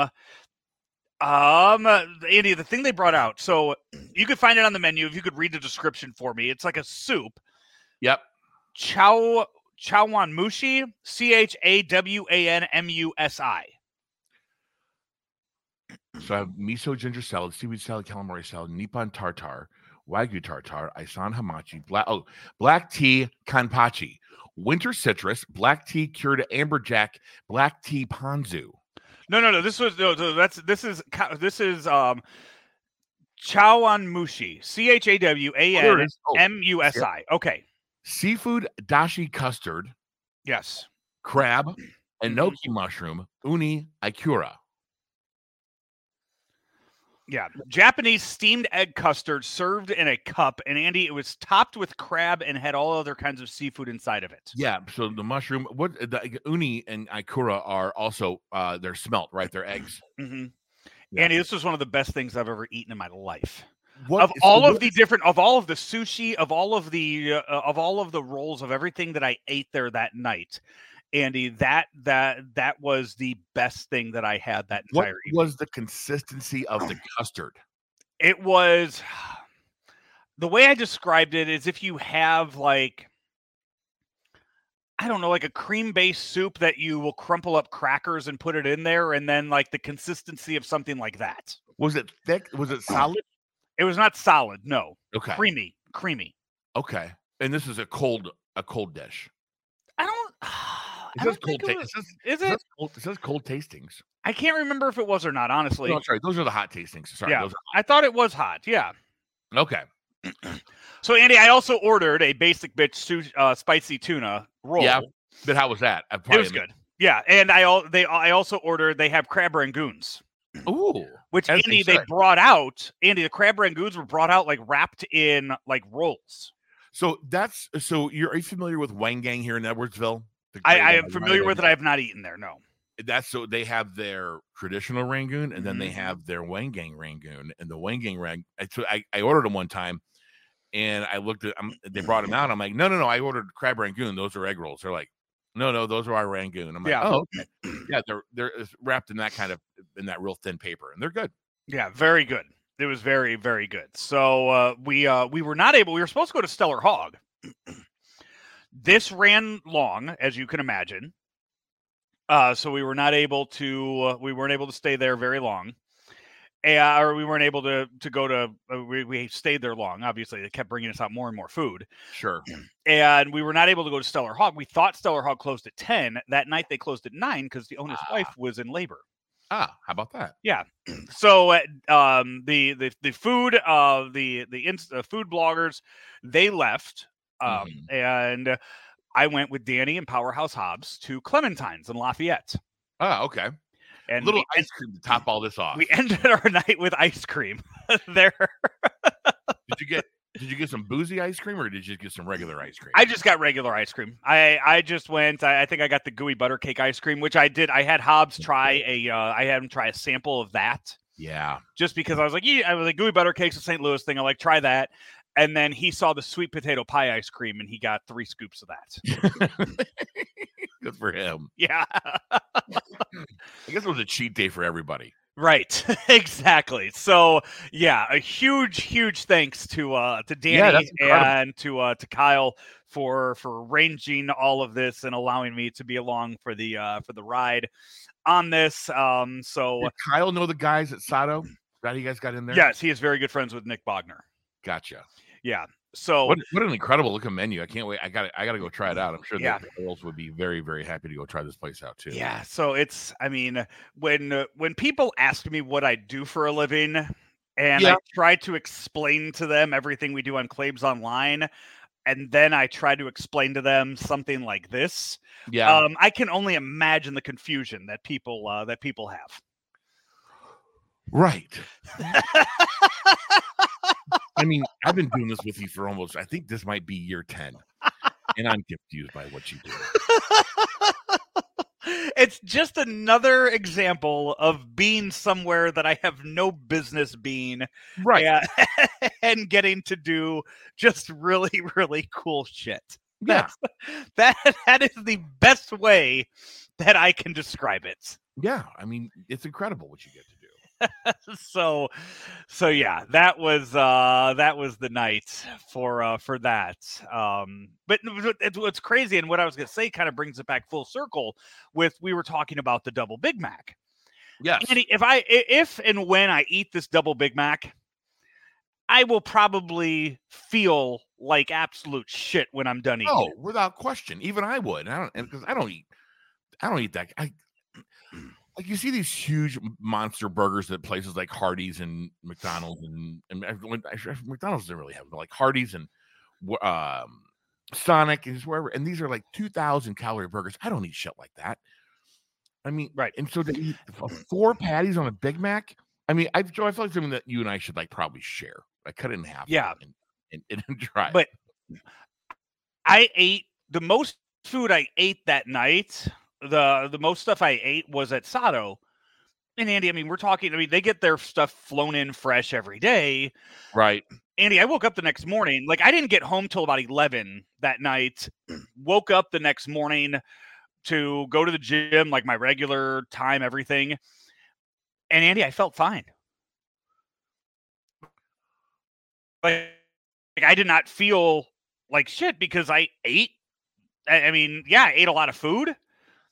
Speaker 1: um Andy. The thing they brought out, so you could find it on the menu if you could read the description for me. It's like a soup.
Speaker 4: Yep.
Speaker 1: Chow Chawan Mushi, C H A W A N M U S I.
Speaker 4: So I have miso ginger salad, seaweed salad, calamari salad, nippon tartar, wagyu tartar, isan hamachi, black oh, black tea kanpachi, winter citrus, black tea cured amberjack, black tea ponzu.
Speaker 1: No, no, no. This was no, no, that's this is this is um Chawan Mushi, C H A W A N.
Speaker 4: Oh,
Speaker 1: M U S I. Okay.
Speaker 4: seafood dashi custard,
Speaker 1: Yes.
Speaker 4: crab,
Speaker 1: Mm-hmm.
Speaker 4: enoki mushroom, uni ikura.
Speaker 1: Yeah. Japanese steamed egg custard served in a cup, and Andy, it was topped with crab and had all other kinds of seafood inside of it.
Speaker 4: Yeah, so the mushroom, what the uni and ikura are also uh they're smelt, right? They're eggs.
Speaker 1: hmm
Speaker 4: Yeah.
Speaker 1: Andy, this was one of the best things I've ever eaten in my life.
Speaker 4: What
Speaker 1: of all
Speaker 4: what
Speaker 1: of the different of all of the sushi of all of the uh, of all of the rolls of everything that i ate there that night andy that that that was the best thing that i had that
Speaker 4: what
Speaker 1: entire evening.
Speaker 4: was the consistency of the custard?
Speaker 1: it was the way i described it is if you have like i don't know like a cream based soup that you will crumple up crackers and put it in there and then like the consistency of something like that
Speaker 4: Was it thick? Was it solid?
Speaker 1: it was not solid no
Speaker 4: Okay.
Speaker 1: creamy creamy
Speaker 4: Okay. And this is a cold a cold dish.
Speaker 1: i don't
Speaker 4: It says cold
Speaker 1: think it was-
Speaker 4: it says,
Speaker 1: Is
Speaker 4: it
Speaker 1: it?
Speaker 4: says cold, it says cold tastings.
Speaker 1: I can't remember if it was or not, honestly.
Speaker 4: No, sorry, those are the hot tastings. Sorry,
Speaker 1: yeah,
Speaker 4: those
Speaker 1: I thought it was hot. Yeah.
Speaker 4: okay.
Speaker 1: So Andy, I also ordered a basic bitch su- uh, spicy tuna roll.
Speaker 4: Yeah, But how was that?
Speaker 1: It was good. Yeah, and I al- they I also ordered. They have crab rangoons,
Speaker 4: Ooh.
Speaker 1: which Andy they brought out. Andy, the crab rangoons were brought out like wrapped in like rolls.
Speaker 4: So that's so you're are you familiar with Wang Gang here in Edwardsville?
Speaker 1: I, I am familiar with it. I have not eaten there. No.
Speaker 4: That's so they have their traditional Rangoon and then they
Speaker 1: Mhm.
Speaker 4: have their Wang Gang Rangoon and the Wang Gang Rang. I, so I, I ordered them one time and I looked at them, they brought them out. I'm like, no, no, no, I ordered crab Rangoon. Those are egg rolls. They're like, no, no, those are our Rangoon. I'm like,
Speaker 1: Yeah.
Speaker 4: oh, okay. yeah, they're they're wrapped in that kind of in that real thin paper and they're good.
Speaker 1: Yeah, very good. It was very, very good. So uh, we uh, we were not able. We were supposed to go to Stellar Hog, this ran long, as you can imagine. Uh, so we were not able to uh, we weren't able to stay there very long. Uh, or we weren't able to to go to uh, we, we stayed there long obviously they kept bringing us out more and more food
Speaker 4: Sure.
Speaker 1: and we were not able to go to stellar hog we thought stellar hog closed at 10 that night they closed at 9 because the owner's wife was in labor
Speaker 4: Ah, how about that?
Speaker 1: Yeah so uh, um the the the food uh the the inst- uh, food bloggers they left um
Speaker 4: Mhm.
Speaker 1: and i went with danny and powerhouse hobbs to clementine's in lafayette
Speaker 4: Ah, okay.
Speaker 1: and
Speaker 4: Little
Speaker 1: we,
Speaker 4: ice cream to top all this off.
Speaker 1: we ended our night with ice cream there
Speaker 4: Did you get did you get some boozy ice cream or did you get some regular ice cream?
Speaker 1: i just got regular ice cream i i just went i, I think i got the gooey butter cake ice cream which i did i had hobbs try a uh, i had him try a sample of that
Speaker 4: yeah.
Speaker 1: just because I was like, yeah, I was like gooey butter cakes, a St. Louis thing. I like try that. And then he saw the sweet potato pie ice cream, and he got three scoops of that.
Speaker 4: Good for him.
Speaker 1: Yeah,
Speaker 4: I guess it was a cheat day for everybody.
Speaker 1: right, exactly. So yeah, a huge, huge thanks to uh to Danny
Speaker 4: Yeah,
Speaker 1: and to uh to Kyle for for arranging all of this and allowing me to be along for the uh for the ride on this. Um, so
Speaker 4: Did Kyle know the guys at Sado? That you guys got in there?
Speaker 1: yes, he is very good friends with Nick Bogner.
Speaker 4: Gotcha.
Speaker 1: Yeah. So
Speaker 4: What, what an incredible looking menu. I can't wait. I got I got to go try it out. I'm sure
Speaker 1: Yeah.
Speaker 4: the girls would be very very happy to go try this place out too.
Speaker 1: Yeah, so it's I mean, when uh, when people ask me what I do for a living and I try to explain to them everything we do on Claims Online and then I try to explain to them something like this,
Speaker 4: Yeah.
Speaker 1: um, I can only imagine the confusion that people uh, that people have.
Speaker 4: right. I mean, I've been doing this with you for almost I think this might be year 10. And I'm confused by what you do.
Speaker 1: it's just another example of being somewhere that I have no business being
Speaker 4: Right.
Speaker 1: Yeah, and getting to do just really, really cool shit.
Speaker 4: Yeah.
Speaker 1: That's, that that is the best way that I can describe it.
Speaker 4: Yeah. I mean, it's incredible what you get to do.
Speaker 1: So, so yeah, that was uh that was the night for uh for that. Um, but it's what's crazy and what I was gonna say kind of brings it back full circle with we were talking about the double Big Mac.
Speaker 4: Yes.
Speaker 1: Andy, if I if and when I eat this double Big Mac, I will probably feel like absolute shit when I'm done eating.
Speaker 4: Oh,
Speaker 1: it.
Speaker 4: without question. Even I would. I don't because I don't eat. I don't eat that. I like you see these huge monster burgers at places like Hardee's and McDonald's and and actually, McDonald's doesn't really have them, but like Hardee's and um, Sonic and wherever. And these are like two thousand calorie burgers. I don't eat shit like that. I mean,
Speaker 1: Right.
Speaker 4: And so to eat four patties on a Big Mac. I mean, I Joe, I feel like something that you and I should like probably share. I cut it in half.
Speaker 1: Yeah.
Speaker 4: and and, and try.
Speaker 1: But I ate the most food I ate that night. The the most stuff I ate was at Sado. And Andy, I mean, we're talking. I mean, they get their stuff flown in fresh every day.
Speaker 4: right.
Speaker 1: Andy, I woke up the next morning. Like I didn't get home till about eleven that night. woke up the next morning to go to the gym, like my regular time, everything. And Andy, I felt fine. Like, like I did not feel like shit because I ate. I, I mean, yeah, I ate a lot of food.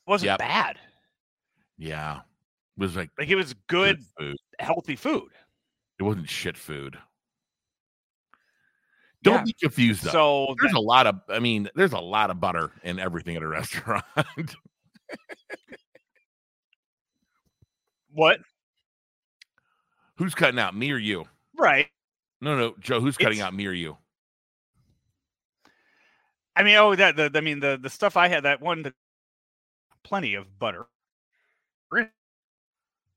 Speaker 1: Wasn't
Speaker 4: Yep.
Speaker 1: bad.
Speaker 4: Yeah. It was like
Speaker 1: Like it was good,
Speaker 4: food.
Speaker 1: healthy food.
Speaker 4: It wasn't shit food. Don't
Speaker 1: Yeah.
Speaker 4: be confused though.
Speaker 1: So
Speaker 4: there's a lot of I mean, there's a lot of butter in everything at a restaurant.
Speaker 1: what?
Speaker 4: who's cutting out? Me or you?
Speaker 1: Right.
Speaker 4: No, no, Joe, who's cutting
Speaker 1: It's-
Speaker 4: out me or you?
Speaker 1: I mean, oh, that the I mean the the stuff I had that one, that plenty of butter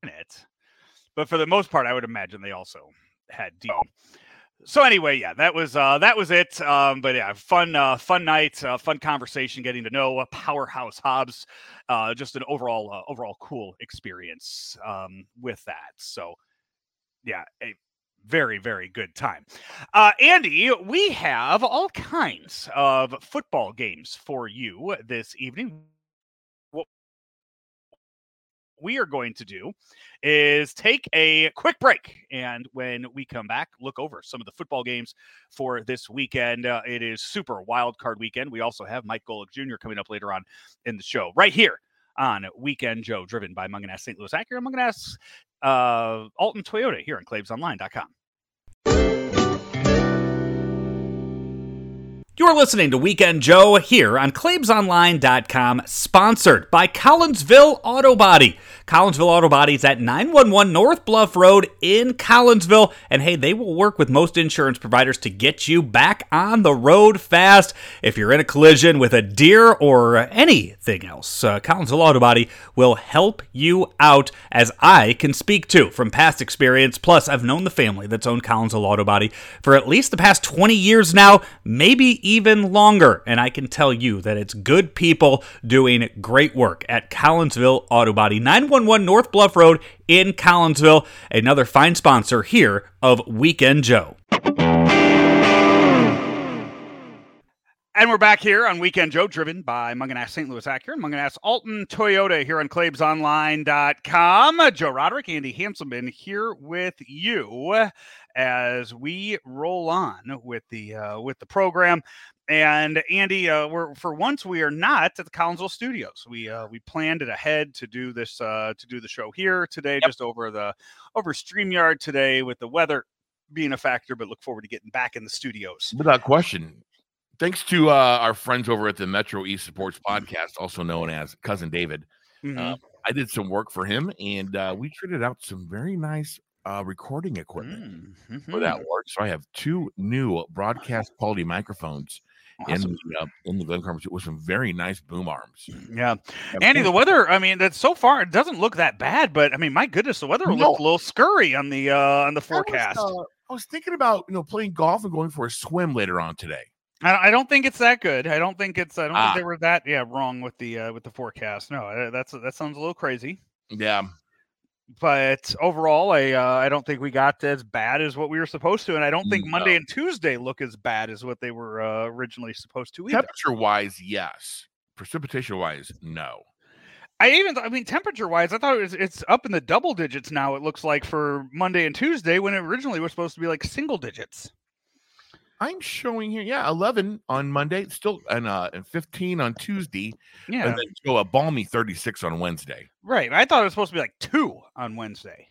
Speaker 1: in it, but for the most part, I would imagine they also had deal. So anyway, yeah, that was uh that was it. Um, but yeah, fun uh fun night, uh, fun conversation, getting to know uh, Powerhouse Hobbs, uh, just an overall uh, overall cool experience um with that. So yeah, a very very good time. Uh, Andy, we have all kinds of football games for you this evening. We are going to do is take a quick break. And when we come back, look over some of the football games for this weekend. Uh, it is super wild card weekend. We also have Mike Golic Jr. coming up later on in the show, right here on Weekend Joe, driven by Mungenast St. Louis Acura, Mungenast uh, Alton Toyota here on ClaimsOnline.com. You're listening to Weekend Joe here on ClaimsOnline.com, sponsored by Collinsville Auto Body. Collinsville Auto Body is at 911 North Bluff Road in Collinsville. And hey, they will work with most insurance providers to get you back on the road fast. If you're in a collision with a deer or anything else, uh, Collinsville Auto Body will help you out, as I can speak to from past experience. Plus, I've known the family that's owned Collinsville Auto Body for at least the past 20 years now, maybe even longer. And I can tell you that it's good people doing great work at Collinsville Auto Body, 911 North Bluff Road in Collinsville. Another fine sponsor here of Weekend Joe. And we're back here on Weekend Joe, driven by Mungenast St. Louis Acura and Mungenast Alton Toyota here on ClaimsOnline.com. Joe Roderick, Andy Hanselman here with you as we roll on with the uh, with the program. And Andy, uh, we're for once we are not at the Collinsville studios. We uh, we planned it ahead to do this uh, to do the show here today, yep. just over the over Streamyard today with the weather being a factor. But look forward to getting back in the studios
Speaker 4: without question. Thanks to uh, our friends over at the Metro East Sports Podcast, also known as Cousin David. Mm-hmm. Uh, I did some work for him, and uh, we traded out some very nice uh, recording equipment mm-hmm. for that work. So I have two new broadcast quality microphones awesome. in the uh, in the Glen Conference with some very nice boom arms.
Speaker 1: Yeah, Andy, the weather. I mean, that so far it doesn't look that bad, but I mean, my goodness, the weather no. looked a little scurry on the uh, on the forecast.
Speaker 4: I was, uh, I was thinking about you know playing golf and going for a swim later on today.
Speaker 1: I, don't think it's that good. I don't think it's. I don't ah. think they were that yeah wrong with the uh, with the forecast. No, uh, that's that sounds a little crazy.
Speaker 4: Yeah,
Speaker 1: but overall, I uh, I don't think we got as bad as what we were supposed to, and I don't think no. Monday and Tuesday look as bad as what they were uh, originally supposed to. Either.
Speaker 4: Temperature wise, yes. Precipitation wise, no.
Speaker 1: I even I mean temperature wise, I thought it was it's up in the double digits now. It looks like for Monday and Tuesday when it originally was supposed to be like single digits.
Speaker 4: I'm showing here, yeah, 11 on Monday, still and uh and 15 on Tuesday,
Speaker 1: yeah,
Speaker 4: and then go a balmy 36 on Wednesday.
Speaker 1: Right. I thought it was supposed to be like two on Wednesday.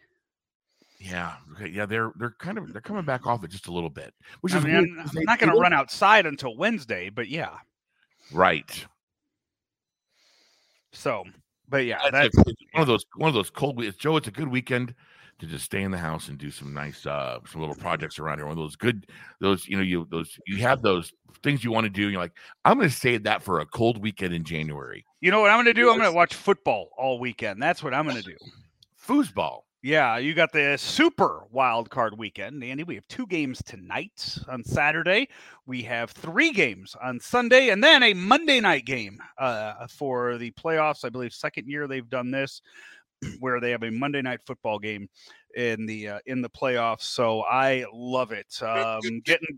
Speaker 4: Yeah, okay, yeah, they're they're kind of they're coming back off it just a little bit, which
Speaker 1: I
Speaker 4: is
Speaker 1: mean, I'm, I'm not going to run outside until Wednesday, but yeah,
Speaker 4: right.
Speaker 1: So, but yeah,
Speaker 4: that's, one of those one of those cold. It's Joe. It's a good weekend to just stay in the house and do some nice uh some little projects around here. One of those good those you know you those you have those things you want to do. And you're like, I'm going to save that for a cold weekend in January.
Speaker 1: You know what I'm going to do? I'm going to watch football all weekend. That's what I'm going to do.
Speaker 4: Foosball.
Speaker 1: Yeah, you got the super wild card weekend, Andy. We have two games tonight on Saturday. We have three games on Sunday, and then a Monday night game uh, for the playoffs. I believe second year they've done this. Where they have a Monday night football game in the uh, in the playoffs. So I love it. Um, getting.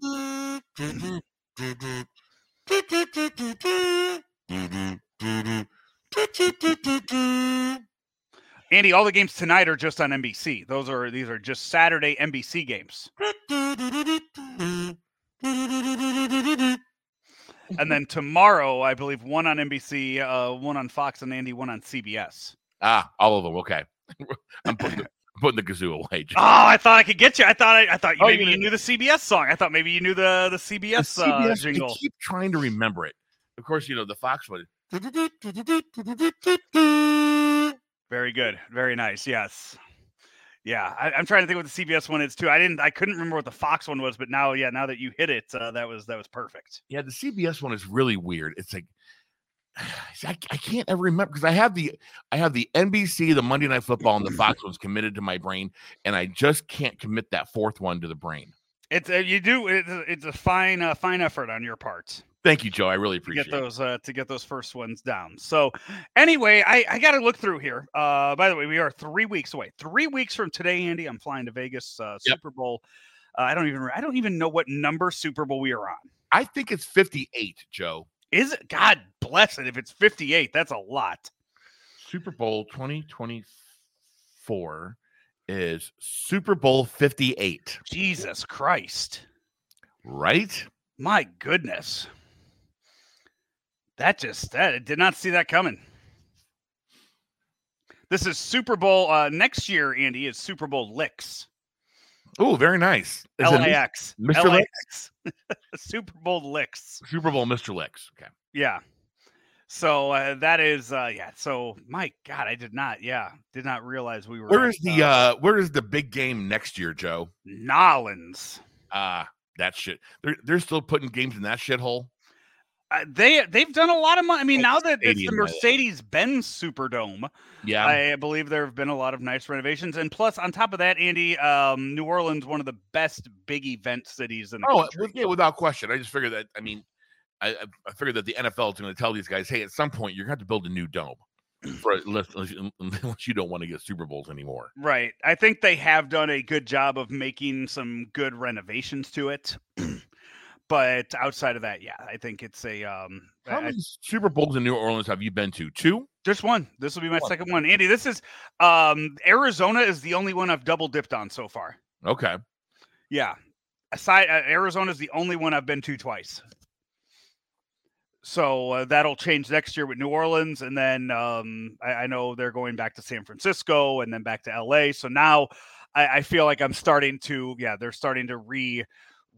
Speaker 1: Andy, all the games tonight are just on NBC. Those are these are just Saturday NBC games. and then tomorrow, I believe one on NBC, uh, one on Fox, and Andy, one on CBS.
Speaker 4: Ah, all of them. Okay. I'm putting the, putting the kazoo away.
Speaker 1: Oh, I thought I could get you. I thought I, I thought you, oh, maybe you, you knew the CBS song. I thought maybe you knew the the CBS, the CBS uh, jingle.
Speaker 4: I keep trying to remember it. Of course, you know the Fox one.
Speaker 1: Very good. Very nice. Yes. Yeah, I, am trying to think what the CBS one is too. I didn't, I couldn't remember what the Fox one was, but now, yeah, now that you hit it, uh, that was that was perfect.
Speaker 4: Yeah, the CBS one is really weird. It's like I, I can't ever remember because I have the I have the NBC, the Monday Night Football, and the Fox ones committed to my brain, and I just can't commit that fourth one to the brain.
Speaker 1: It's a, you do it's a, it's a fine uh, fine effort on your part.
Speaker 4: Thank you, Joe. I really appreciate
Speaker 1: to get those uh, to get those first ones down. So, anyway, I, I got to look through here. Uh, by the way, we are three weeks away. Three weeks from today, Andy. I'm flying to Vegas uh, yep. Super Bowl. Uh, I don't even I don't even know what number Super Bowl we are on.
Speaker 4: I think it's 58, Joe.
Speaker 1: Is it? God bless it. If it's 58, that's a lot.
Speaker 4: Super Bowl 2024 is Super Bowl 58,
Speaker 1: Jesus Christ.
Speaker 4: right?
Speaker 1: My goodness. That just that I did not see that coming. This is Super Bowl uh next year, Andy, is Super Bowl licks.
Speaker 4: Oh, very nice. Is
Speaker 1: LAX.
Speaker 4: Mr.
Speaker 1: LAX. Super Bowl licks.
Speaker 4: Super Bowl Mr. Licks. Okay.
Speaker 1: Yeah. So uh, that is uh yeah. So my God, I did not, yeah, did not realize we were
Speaker 4: Where is the uh where is the big game next year, Joe?
Speaker 1: Nolans.
Speaker 4: Ah, that shit. They're they're still putting games in that shithole.
Speaker 1: Uh, they they've done a lot of money. I mean, now that it's the. Mercedes Benz Superdome,
Speaker 4: Yeah.
Speaker 1: I believe there have been a lot of nice renovations, and plus, on top of that, Andy, um, New Orleans, one of the best big event cities in the
Speaker 4: oh,
Speaker 1: country.
Speaker 4: yeah, without question. I just figured that. I mean, I I- figured that the NFL is going to tell these guys, hey, at some point you're going to have to build a new dome for unless, unless you- don't want to get Super Bowls anymore.
Speaker 1: Right. I think they have done a good job of making some good renovations to it. but outside of that, yeah, I think it's a um
Speaker 4: How
Speaker 1: I-
Speaker 4: many Super Bowls in New Orleans have you been to? Two.
Speaker 1: just one. This will be my
Speaker 4: One.
Speaker 1: second one. Andy, this is um Arizona is the only one I've double dipped on so far.
Speaker 4: Okay.
Speaker 1: Yeah. Aside uh, Arizona is the only one I've been to twice. So uh, that'll change next year with New Orleans, and then um, I, I know they're going back to San Francisco and then back to LA. So now I, I feel like I'm starting to, yeah, they're starting to re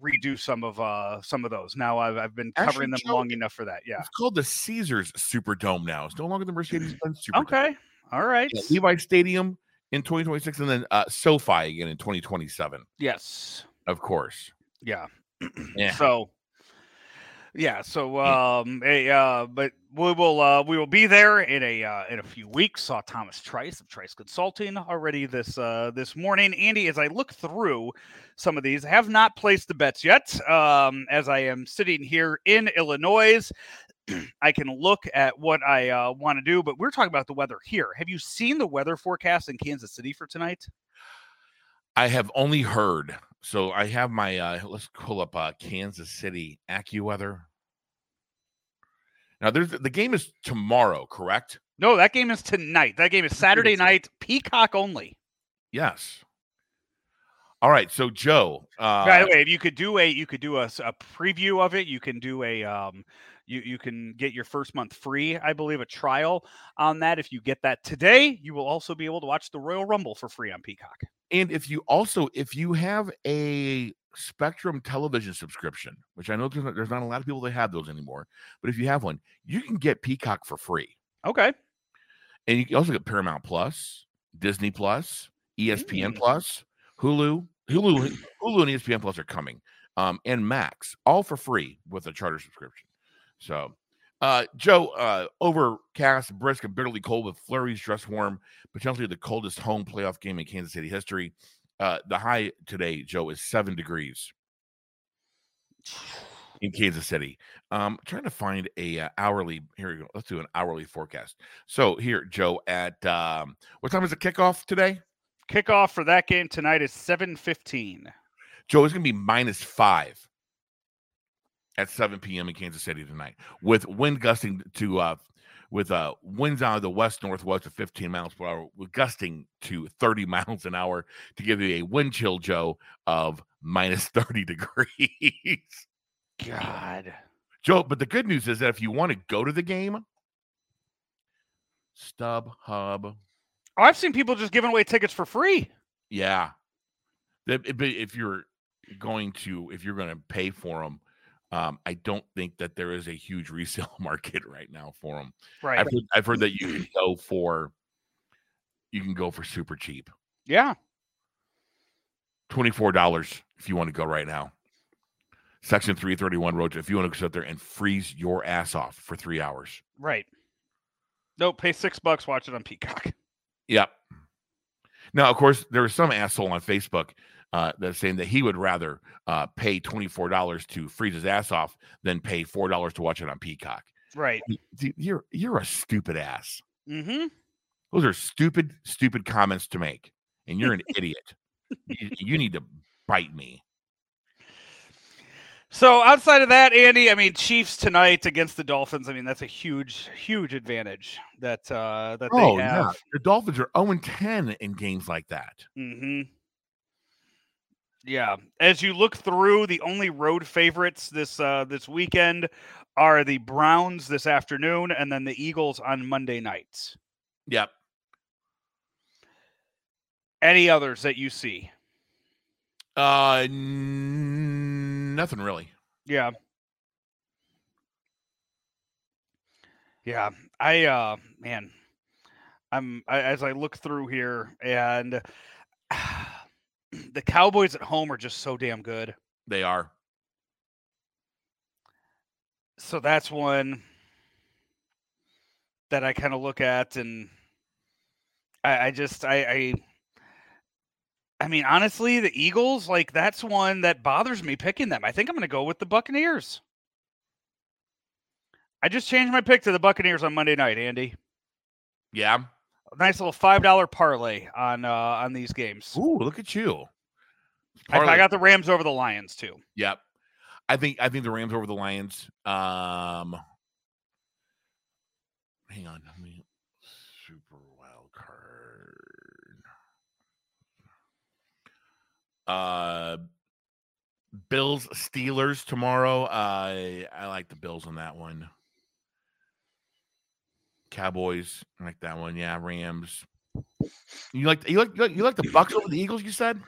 Speaker 1: redo some of uh some of those. Now I've I've been
Speaker 4: Actually,
Speaker 1: covering them
Speaker 4: Joe,
Speaker 1: long enough for that. Yeah.
Speaker 4: It's called the Caesars Superdome now. It's no longer the Mercedes Benz Superdome.
Speaker 1: Okay. All right.
Speaker 4: Yeah, Levi Stadium in 2026, and then uh, SoFi again in 2027.
Speaker 1: Yes.
Speaker 4: Of course.
Speaker 1: Yeah.
Speaker 4: Yeah.
Speaker 1: So yeah, so um a uh but we will uh we will be there in a uh in a few weeks. Saw Thomas Trice of Trice Consulting already this uh this morning. Andy, as I look through some of these, I have not placed the bets yet. Um as I am sitting here in Illinois. I can look at what I uh, want to do, but we're talking about the weather here. Have you seen the weather forecast in Kansas City for tonight?
Speaker 4: I have only heard. So I have my uh let's pull up uh Kansas City AccuWeather. Now there's the game is tomorrow, correct?
Speaker 1: No, that game is tonight. That game is Saturday night, Peacock only.
Speaker 4: Yes. All right, so Joe, uh
Speaker 1: By the way, if you could do a you could do a preview of it, you can do a um you you can get your first month free, I believe, a trial on that. If you get that today, you will also be able to watch the Royal Rumble for free on Peacock.
Speaker 4: And if you also if you have a Spectrum television subscription, which I know there's not, there's not a lot of people that have those anymore, but if you have one, you can get Peacock for free.
Speaker 1: Okay.
Speaker 4: And you can also get Paramount Plus, Disney Plus, ESPN
Speaker 1: Mm.
Speaker 4: Plus, Hulu, Hulu, Hulu and ESPN Plus are coming, um, and Max, all for free with a charter subscription. So, uh, Joe, uh, overcast, brisk, and bitterly cold with flurries, dress warm, potentially the coldest home playoff game in Kansas City history. Uh, the high today, Joe, is seven degrees in Kansas City. Um, trying to find a uh, hourly. Here we go. Let's do an hourly forecast. So here, Joe, at um, what time is the kickoff today?
Speaker 1: Kickoff for that game tonight is 7:15.
Speaker 4: Joe, it's going to be minus five at 7 p.m. in Kansas City tonight, with wind gusting to uh, with uh, winds out of the west northwest of 15 miles per hour, with gusting to 30 miles an hour to give you a wind chill, Joe, of minus 30 degrees.
Speaker 1: God.
Speaker 4: Joe, but the good news is that if you want to go to the game, StubHub,
Speaker 1: Oh, I've seen people just giving away tickets for free.
Speaker 4: yeah. But if you're going to, if you're going to pay for them, um, I don't think that there is a huge resale market right now for them.
Speaker 1: Right.
Speaker 4: I've heard, I've heard that you can go for, you can go for super cheap,
Speaker 1: Yeah.
Speaker 4: twenty four dollars if you want to go right now. Section three thirty one road. If you want to sit there and freeze your ass off for three hours.
Speaker 1: Right. Nope. Pay six bucks. Watch it on Peacock.
Speaker 4: Yep. Now, of course, there was some asshole on Facebook uh, that's saying that he would rather uh, pay twenty four dollars to freeze his ass off than pay four dollars to watch it on Peacock.
Speaker 1: Right.
Speaker 4: You're you're a stupid ass.
Speaker 1: Mm-hmm.
Speaker 4: Those are stupid, stupid comments to make, and you're an idiot. You, you need to bite me.
Speaker 1: So outside of that, Andy, I mean, Chiefs tonight against the Dolphins. I mean, that's a huge, huge advantage that uh, that they
Speaker 4: Oh
Speaker 1: have.
Speaker 4: yeah, the Dolphins are 0 10 in games like that.
Speaker 1: hmm Yeah, as you look through, the only road favorites this uh, this weekend are the Browns this afternoon, and then the Eagles on Monday nights.
Speaker 4: Yep.
Speaker 1: Any others that you see?
Speaker 4: Uh, n- nothing really.
Speaker 1: Yeah. Yeah, I uh man, I'm I, as I look through here and the Cowboys at home are just so damn good.
Speaker 4: They are.
Speaker 1: So that's one that I kind of look at and I, I just I, I I mean honestly the Eagles like that's one that bothers me picking them. I think I'm going to go with the Buccaneers. I just changed my pick to the Buccaneers on Monday night, Andy.
Speaker 4: Yeah.
Speaker 1: A nice little five dollar parlay on uh on these games.
Speaker 4: Ooh, look at you.
Speaker 1: I, I got the Rams over the Lions too.
Speaker 4: Yep. I think I think the Rams over the Lions. Um hang on. Let me super wild card. Uh Bills Steelers tomorrow. Uh I like the Bills on that one. Cowboys, I like that one. Yeah, Rams. You like you like you like, you like the Bucks over the Eagles, you said?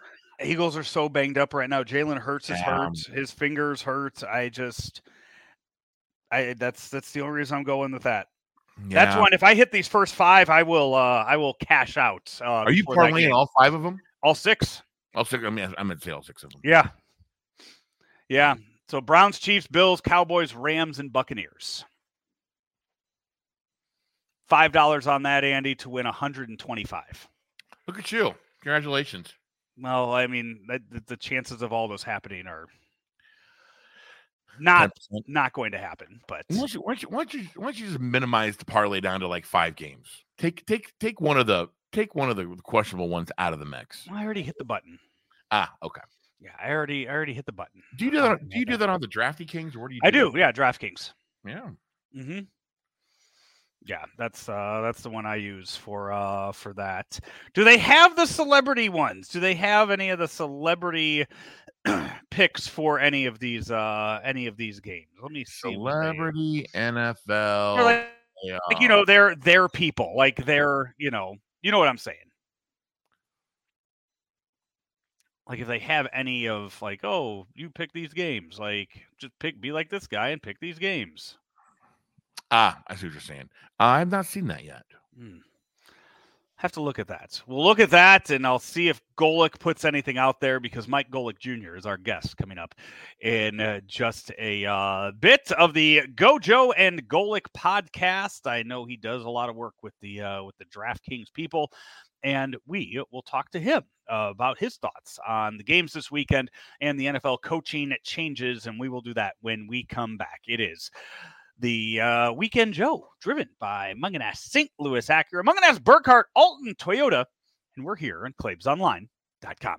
Speaker 1: Eagles are so banged up right now. Jalen Hurts is hurt. His fingers hurt. I just, I that's that's the only reason I'm going with that. That's one. If I hit these first five, I will. uh I will cash out. Uh,
Speaker 4: Are you parlaying all five of them?
Speaker 1: all six?
Speaker 4: All six. I mean, I'm gonna say all six of them.
Speaker 1: Yeah, yeah. So Browns, Chiefs, Bills, Cowboys, Rams, and Buccaneers. Five dollars on that, Andy, to win 125.
Speaker 4: Look at you! Congratulations.
Speaker 1: Well, I mean, the, the- chances of all those happening are not
Speaker 4: 10%.
Speaker 1: not going to happen. But
Speaker 4: Why don't, you, why, don't you, why, don't you, why don't you just minimize the parlay down to like five games? Take take take one of the take one of the questionable ones out of the mix.
Speaker 1: I already hit the button.
Speaker 4: Ah, okay.
Speaker 1: Yeah, I already I already hit the button.
Speaker 4: Do you do that? Do you do that on the Drafty Kings, or do you?
Speaker 1: I do.
Speaker 4: that?
Speaker 1: Yeah, DraftKings.
Speaker 4: Yeah.
Speaker 1: Mm-hmm. Yeah, that's uh that's the one I use for uh for that. Do they have the celebrity ones? Do they have any of the celebrity picks for any of these uh any of these games? Let me see. they-
Speaker 4: Celebrity NFL.
Speaker 1: Like,
Speaker 4: yeah.
Speaker 1: like, you know, they're they're people. Like they're, you know, you know what I'm saying. Like if they have any of like, oh, you pick these games, like just pick be like this guy and pick these games.
Speaker 4: Ah, I see what you're saying. I've not seen that yet.
Speaker 1: Hmm. Have to look at that. We'll look at that, and I'll see if Golic puts anything out there because Mike Golic Jr. is our guest coming up in uh, just a uh, bit of the Gojo and Golic podcast. I know he does a lot of work with the uh, with the DraftKings people, and we will talk to him uh, about his thoughts on the games this weekend and the NFL coaching changes, and we will do that when we come back. It is the uh, Weekend Joe, driven by Mungenast St. Louis Acura, Mungenast Burkard Alton Toyota, and we're here on ClaimsOnline.com.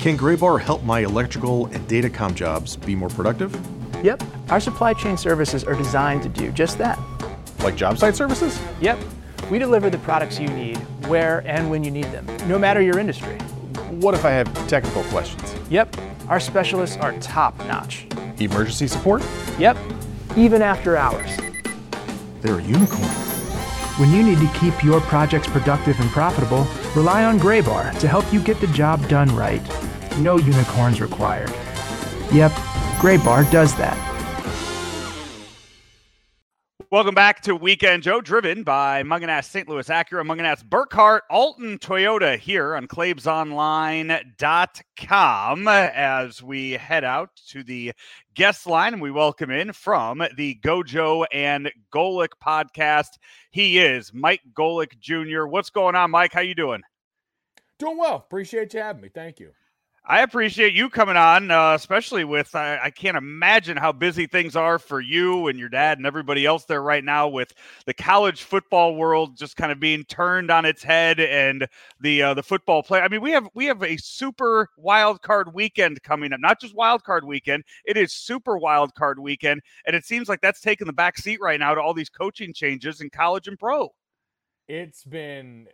Speaker 5: Can Graybar help my electrical and datacom jobs be more productive?
Speaker 6: Yep, our supply chain services are designed to do just that.
Speaker 5: Like job site services?
Speaker 6: Yep, we deliver the products you need where and when you need them, no matter your industry.
Speaker 5: What if I have technical questions?
Speaker 6: Yep, our specialists are top notch.
Speaker 5: Emergency support?
Speaker 6: Yep, even after hours.
Speaker 5: They're a unicorn.
Speaker 7: When you need to keep your projects productive and profitable, rely on Graybar to help you get the job done right. No unicorns required. Yep, Graybar does that.
Speaker 1: Welcome back to Weekend Joe, driven by Mungenast St. Louis Acura, Mungenast Burkard Alton Toyota here on ClaimsOnline.com as we head out to the guest line we welcome in from the Gojo and Golic podcast. He is Mike Golic Jr. What's going on, Mike? How you doing?
Speaker 8: Doing well. Appreciate you having me. Thank you.
Speaker 1: I appreciate you coming on, uh, especially with I, I, can't imagine how busy things are for you and your dad and everybody else there right now with the college football world just kind of being turned on its head and the uh, the football play. I mean, we have we have a super wild card weekend coming up, not just wild card weekend. It is super wild card weekend, and it seems like that's taking the back seat right now to all these coaching changes in college and pro.
Speaker 8: It's been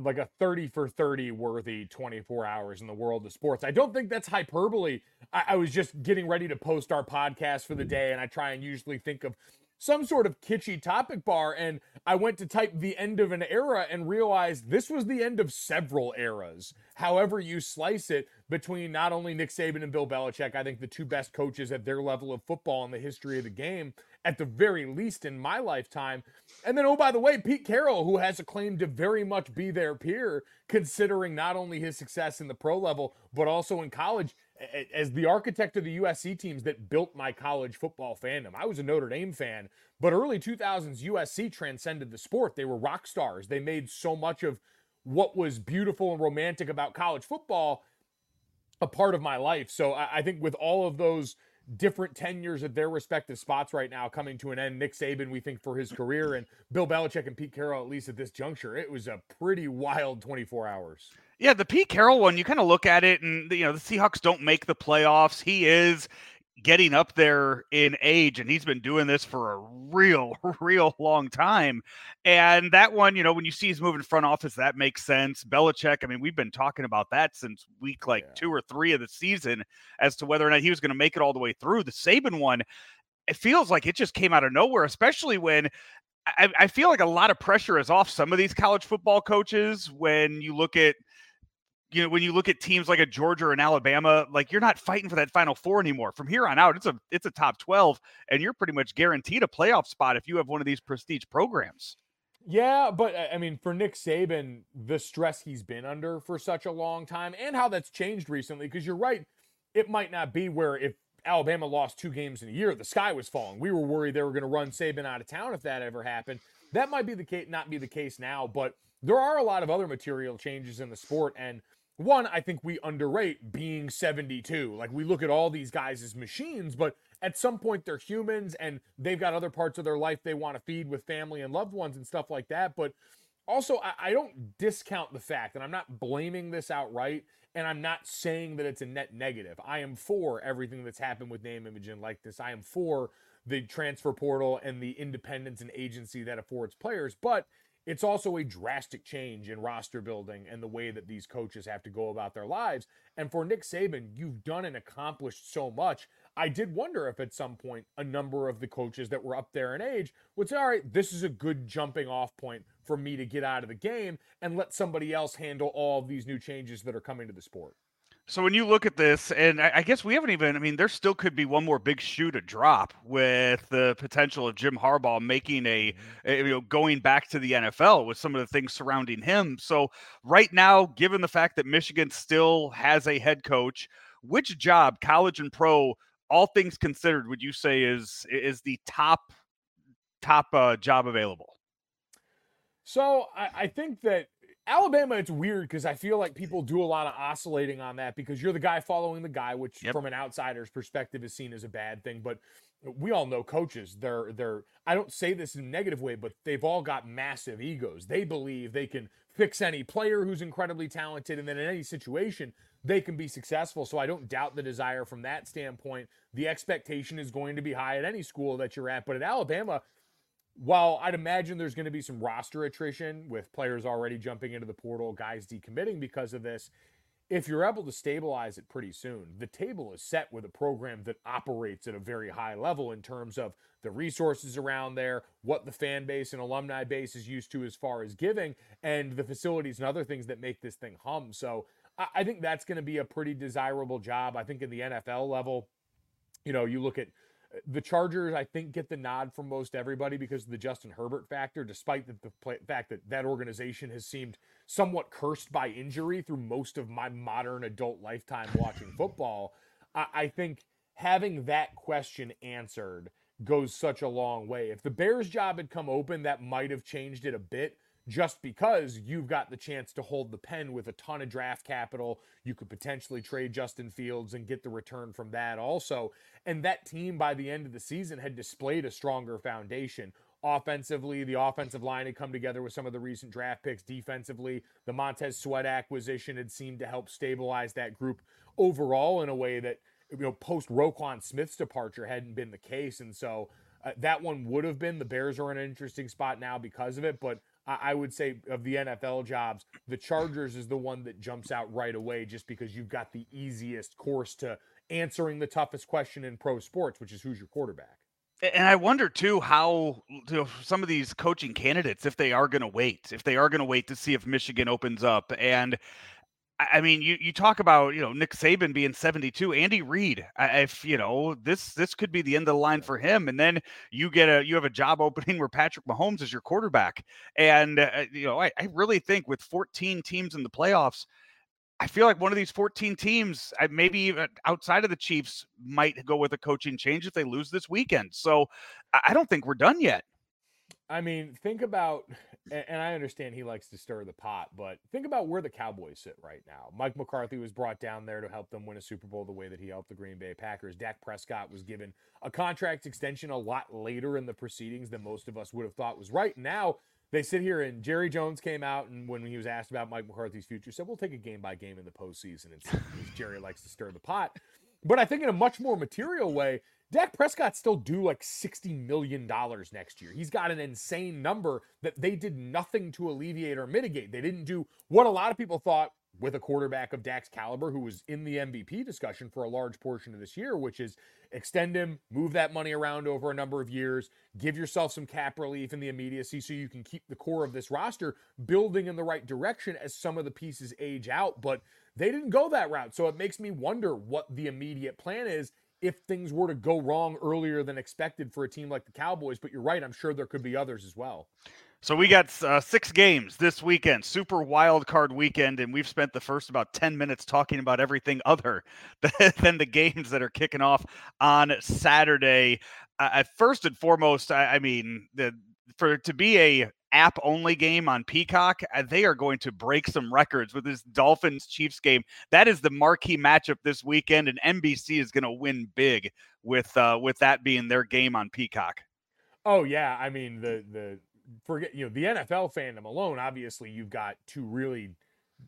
Speaker 8: like a 30 for 30 worthy 24 hours in the world of sports. I don't think that's hyperbole. I, I, was just getting ready to post our podcast for the day, and I try and usually think of some sort of kitschy topic bar. And I went to type the end of an era and realized this was the end of several eras. However, you slice it between not only Nick Saban and Bill Belichick, I think the two best coaches at their level of football in the history of the game at the very least in my lifetime. And then, oh, by the way, Pete Carroll, who has a claim to very much be their peer, considering not only his success in the pro level, but also in college, as the architect of the USC teams that built my college football fandom. I was a Notre Dame fan, but early 2000s USC transcended the sport. They were rock stars. They made so much of what was beautiful and romantic about college football a part of my life. So I think with all of those different tenures at their respective spots right now coming to an end. Nick Saban, we think, for his career, and Bill Belichick and Pete Carroll, at least at this juncture. It was a pretty wild 24 hours.
Speaker 1: Yeah, the Pete Carroll one, you kind of look at it, and you know the Seahawks don't make the playoffs. He is getting up there in age and he's been doing this for a real real long time. And that one you know when you see he's moving front office that makes sense. Belichick I mean we've been talking about that since week like yeah. 2 or 3 of the season as to whether or not he was going to make it all the way through. The Saban one it feels like it just came out of nowhere especially when I, I feel like a lot of pressure is off some of these college football coaches when you look at you know, when you look at teams like a Georgia and Alabama, like you're not fighting for that final four anymore. From here on out, it's a it's a top 12 and you're pretty much guaranteed a playoff spot if you have one of these prestige programs.
Speaker 8: Yeah, but uh, I mean, for Nick Saban, the stress he's been under for such a long time and how that's changed recently, because you're right, it might not be where if Alabama lost two games in a year, the sky was falling. We were worried they were going to run Saban out of town if that ever happened. That might be the case, not be the case now, but there are a lot of other material changes in the sport. And one, I think we underrate being 72. Like we look at all these guys as machines, but at some point they're humans and they've got other parts of their life they want to feed with family and loved ones and stuff like that. But also, I, I don't discount the fact, and I'm not blaming this outright, and I'm not saying that it's a net negative. I am for everything that's happened with name, image, and likeness. I am for the transfer portal and the independence and agency that affords players. But it's also a drastic change in roster building and the way that these coaches have to go about their lives. And for Nick Saban, you've done and accomplished so much. I did wonder if at some point a number of the coaches that were up there in age would say, all right, this is a good jumping off point for me to get out of the game and let somebody else handle all of these new changes that are coming to the sport.
Speaker 1: So when you look at this, and I guess we haven't even, I mean, there still could be one more big shoe to drop with the potential of Jim Harbaugh making a, mm-hmm. a, you know, going back to the NFL with some of the things surrounding him. So right now, given the fact that Michigan still has a head coach, which job, college and pro, all things considered, would you say is is the top top uh, job available?
Speaker 8: So I, I think that Alabama, it's weird because I feel like people do a lot of oscillating on that because you're the guy following the guy, which yep. from an outsider's perspective is seen as a bad thing. But we all know coaches. They're they're I don't say this in a negative way, but they've all got massive egos. They believe they can fix any player who's incredibly talented, and then in any situation, they can be successful. So I don't doubt the desire from that standpoint. The expectation is going to be high at any school that you're at. But at Alabama, while I'd imagine there's going to be some roster attrition with players already jumping into the portal, guys decommitting because of this, if you're able to stabilize it pretty soon, the table is set with a program that operates at a very high level in terms of the resources around there, what the fan base and alumni base is used to as far as giving, and the facilities and other things that make this thing hum. So I think that's going to be a pretty desirable job. I think in the NFL level, you know, you look at the Chargers, I think, get the nod from most everybody because of the Justin Herbert factor, despite the, the play, fact that that organization has seemed somewhat cursed by injury through most of my modern adult lifetime watching football. I, I think having that question answered goes such a long way. If the Bears job had come open, that might have changed it a bit just because you've got the chance to hold the pen with a ton of draft capital. You could potentially trade Justin Fields and get the return from that also. And that team by the end of the season had displayed a stronger foundation. Offensively, the offensive line had come together with some of the recent draft picks. Defensively, the Montez Sweat acquisition had seemed to help stabilize that group overall in a way that, you know, post Roquan Smith's departure hadn't been the case. And so uh, that one would have been. The Bears are in an interesting spot now because of it. But I, would say of the NFL jobs, the Chargers is the one that jumps out right away just because you've got the easiest course to answering the toughest question in pro sports, which is who's your quarterback.
Speaker 1: And I wonder too how you know, some of these coaching candidates, if they are going to wait, if they are going to wait to see if Michigan opens up. And I mean, you you talk about you know Nick Saban being seventy two, Andy Reid. If you know this this could be the end of the line for him, and then you get a you have a job opening where Patrick Mahomes is your quarterback, and uh, you know I, I really think with fourteen teams in the playoffs, I feel like one of these 14 teams, maybe even outside of the Chiefs, might go with a coaching change if they lose this weekend. So I don't think we're done yet.
Speaker 8: I mean, think about, and I understand he likes to stir the pot, but think about where the Cowboys sit right now. Mike McCarthy was brought down there to help them win a Super Bowl the way that he helped the Green Bay Packers. Dak Prescott was given a contract extension a lot later in the proceedings than most of us would have thought was right. Now, they sit here and Jerry Jones came out and when he was asked about Mike McCarthy's future, said we'll take a game by game in the postseason. And Jerry likes to stir the pot. But I think in a much more material way, Dak Prescott still due like $60 million next year. He's got an insane number that they did nothing to alleviate or mitigate. They didn't do what a lot of people thought with a quarterback of Dak's caliber who was in the MVP discussion for a large portion of this year, which is extend him, move that money around over a number of years, give yourself some cap relief in the immediacy so you can keep the core of this roster building in the right direction as some of the pieces age out. But they didn't go that route. So it makes me wonder what the immediate plan is if things were to go wrong earlier than expected for a team like the Cowboys. But you're right, I'm sure there could be others as well.
Speaker 1: So we got uh, six games this weekend, super wild card weekend, and we've spent the first about ten minutes talking about everything other than the games that are kicking off on Saturday. Uh, first and foremost, I, I mean, the, for to be a app only game on Peacock, uh, they are going to break some records with this Dolphins Chiefs game. That is the marquee matchup this weekend, and NBC is going to win big with uh, with that being their game on Peacock.
Speaker 8: Oh yeah, I mean the the forget you know the NFL fandom alone. Obviously, you've got two really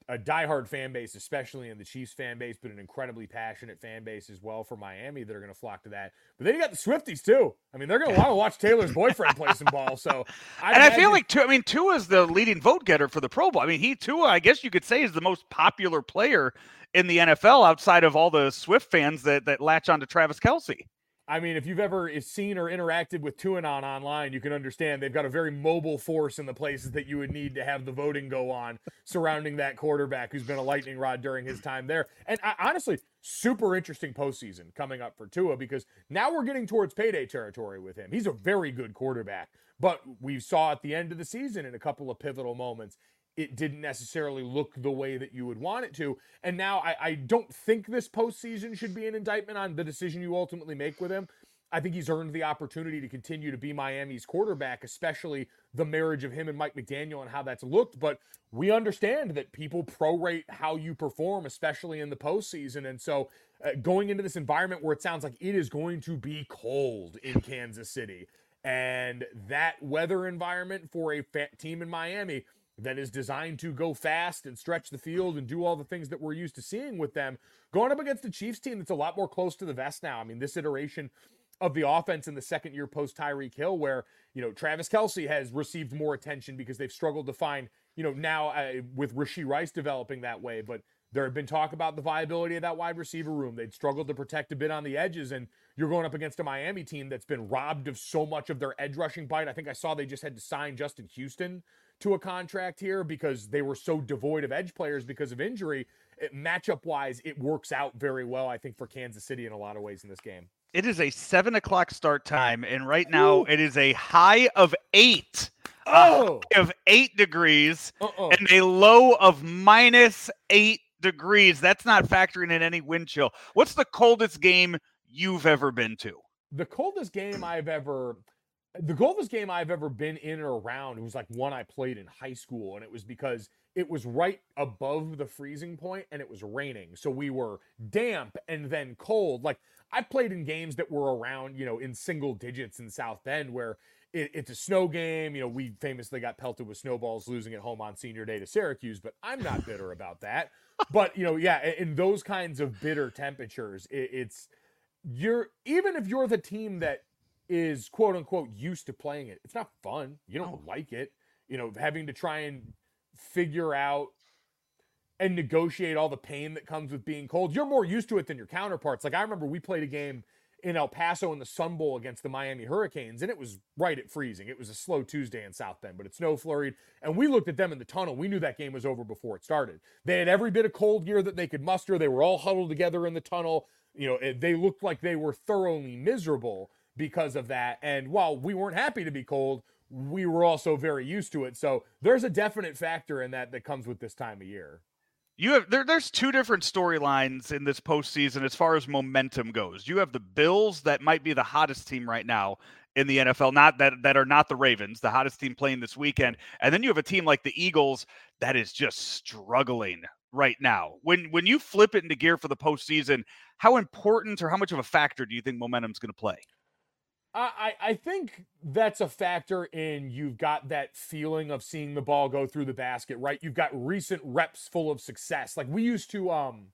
Speaker 8: a diehard fan base, especially in the Chiefs fan base, but an incredibly passionate fan base as well for Miami that are going to flock to that. But then you got the Swifties too. I mean, they're going to want to watch Taylor's boyfriend play some ball. So,
Speaker 1: I and I feel like Tua, I mean, Tua is the leading vote getter for the Pro Bowl. I mean, he Tua, I guess you could say, is the most popular player in the NFL outside of all the Swift fans that that latch onto Travis Kelce.
Speaker 8: I mean, if you've ever seen or interacted with Tuanon online, you can understand they've got a very mobile force in the places that you would need to have the voting go on surrounding that quarterback who's been a lightning rod during his time there. And I, honestly, super interesting postseason coming up for Tua because now we're getting towards payday territory with him. He's a very good quarterback, but we saw at the end of the season in a couple of pivotal moments it didn't necessarily look the way that you would want it to. And now I, I, don't think this postseason should be an indictment on the decision you ultimately make with him. I think he's earned the opportunity to continue to be Miami's quarterback, especially the marriage of him and Mike McDaniel and how that's looked. But we understand that people prorate how you perform, especially in the postseason. And so uh, going into this environment where it sounds like it is going to be cold in Kansas City, and that weather environment for a team in Miami that is designed to go fast and stretch the field and do all the things that we're used to seeing with them. Going up against the Chiefs team that's a lot more close to the vest now. I mean, this iteration of the offense in the second year post Tyreek Hill, where, you know, Travis Kelce has received more attention because they've struggled to find, you know, now uh, with Rashee Rice developing that way. But there had been talk about the viability of that wide receiver room. They'd struggled to protect a bit on the edges, and you're going up against a Miami team that's been robbed of so much of their edge rushing bite. I think I saw they just had to sign Justin Houston to a contract here because they were so devoid of edge players because of injury. It, matchup wise, it works out very well, I think, for Kansas City in a lot of ways in this game.
Speaker 1: It is a seven o'clock start time, and right now Ooh. it is a high of eight. Oh, of eight degrees Uh-oh. and a low of minus eight degrees. That's not factoring in any wind chill. What's the coldest game you've ever been to?
Speaker 8: The coldest game I've ever the coldest game I've ever been in or around was like one I played in high school, and it was because it was right above the freezing point and it was raining. So we were damp and then cold. Like I played in games that were around, you know, in single digits in South Bend where it, it's a snow game. You know, we famously got pelted with snowballs losing at home on senior day to Syracuse, but I'm not bitter about that. But, you know, yeah, in those kinds of bitter temperatures, it, it's you're even if you're the team that is quote unquote used to playing it, it's not fun. You don't like it. You know, having to try and figure out and negotiate all the pain that comes with being cold. You're more used to it than your counterparts. Like I remember we played a game in El Paso in the Sun Bowl against the Miami Hurricanes, and it was right at freezing. It was a slow Tuesday in South Bend, but it snow flurried. And we looked at them in the tunnel. We knew that game was over before it started. They had every bit of cold gear that they could muster. They were all huddled together in the tunnel. You know, they looked like they were thoroughly miserable because of that. And while we weren't happy to be cold, we were also very used to it. So there's a definite factor in that that comes with this time of year.
Speaker 1: You have there, there's two different storylines in this postseason as far as momentum goes. You have the Bills that might be the hottest team right now in the NFL, not that that are not the Ravens, the hottest team playing this weekend. And then you have a team like the Eagles that is just struggling right now. When when you flip it into gear for the postseason, how important or how much of a factor do you think momentum's going to play?
Speaker 8: I, I think that's a factor in you've got that feeling of seeing the ball go through the basket, right? You've got recent reps full of success. Like we used to, um,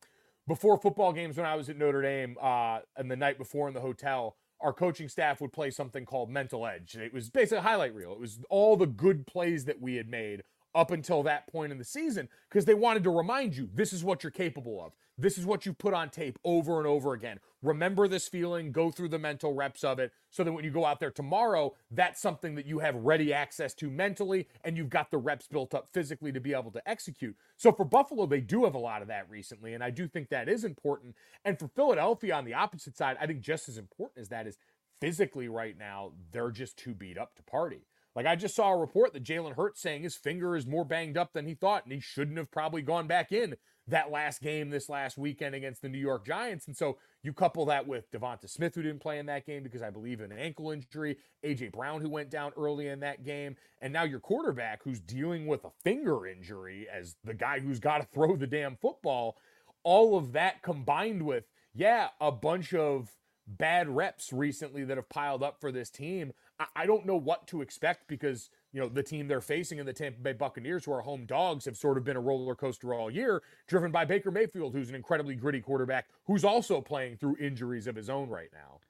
Speaker 8: before football games when I was at Notre Dame, uh, and the night before in the hotel, our coaching staff would play something called Mental Edge. It was basically a highlight reel. It was all the good plays that we had made up until that point in the season because they wanted to remind you this is what you're capable of. This is what you put on tape over and over again. Remember this feeling, go through the mental reps of it so that when you go out there tomorrow, that's something that you have ready access to mentally and you've got the reps built up physically to be able to execute. So for Buffalo, they do have a lot of that recently, and I do think that is important. And for Philadelphia on the opposite side, I think just as important as that is physically right now, they're just too beat up to party. Like I just saw a report that Jalen Hurts saying his finger is more banged up than he thought, and he shouldn't have probably gone back in that last game this last weekend against the New York Giants. And so you couple that with DeVonta Smith, who didn't play in that game because I believe in an ankle injury, AJ Brown, who went down early in that game, and now your quarterback, who's dealing with a finger injury as the guy who's got to throw the damn football. All of that combined with, yeah, a bunch of bad reps recently that have piled up for this team. I, don't know what to expect because you know the team they're facing in the Tampa Bay Buccaneers, who are home dogs, have sort of been a roller coaster all year, driven by Baker Mayfield, who's an incredibly gritty quarterback, who's also playing through injuries of his own right now.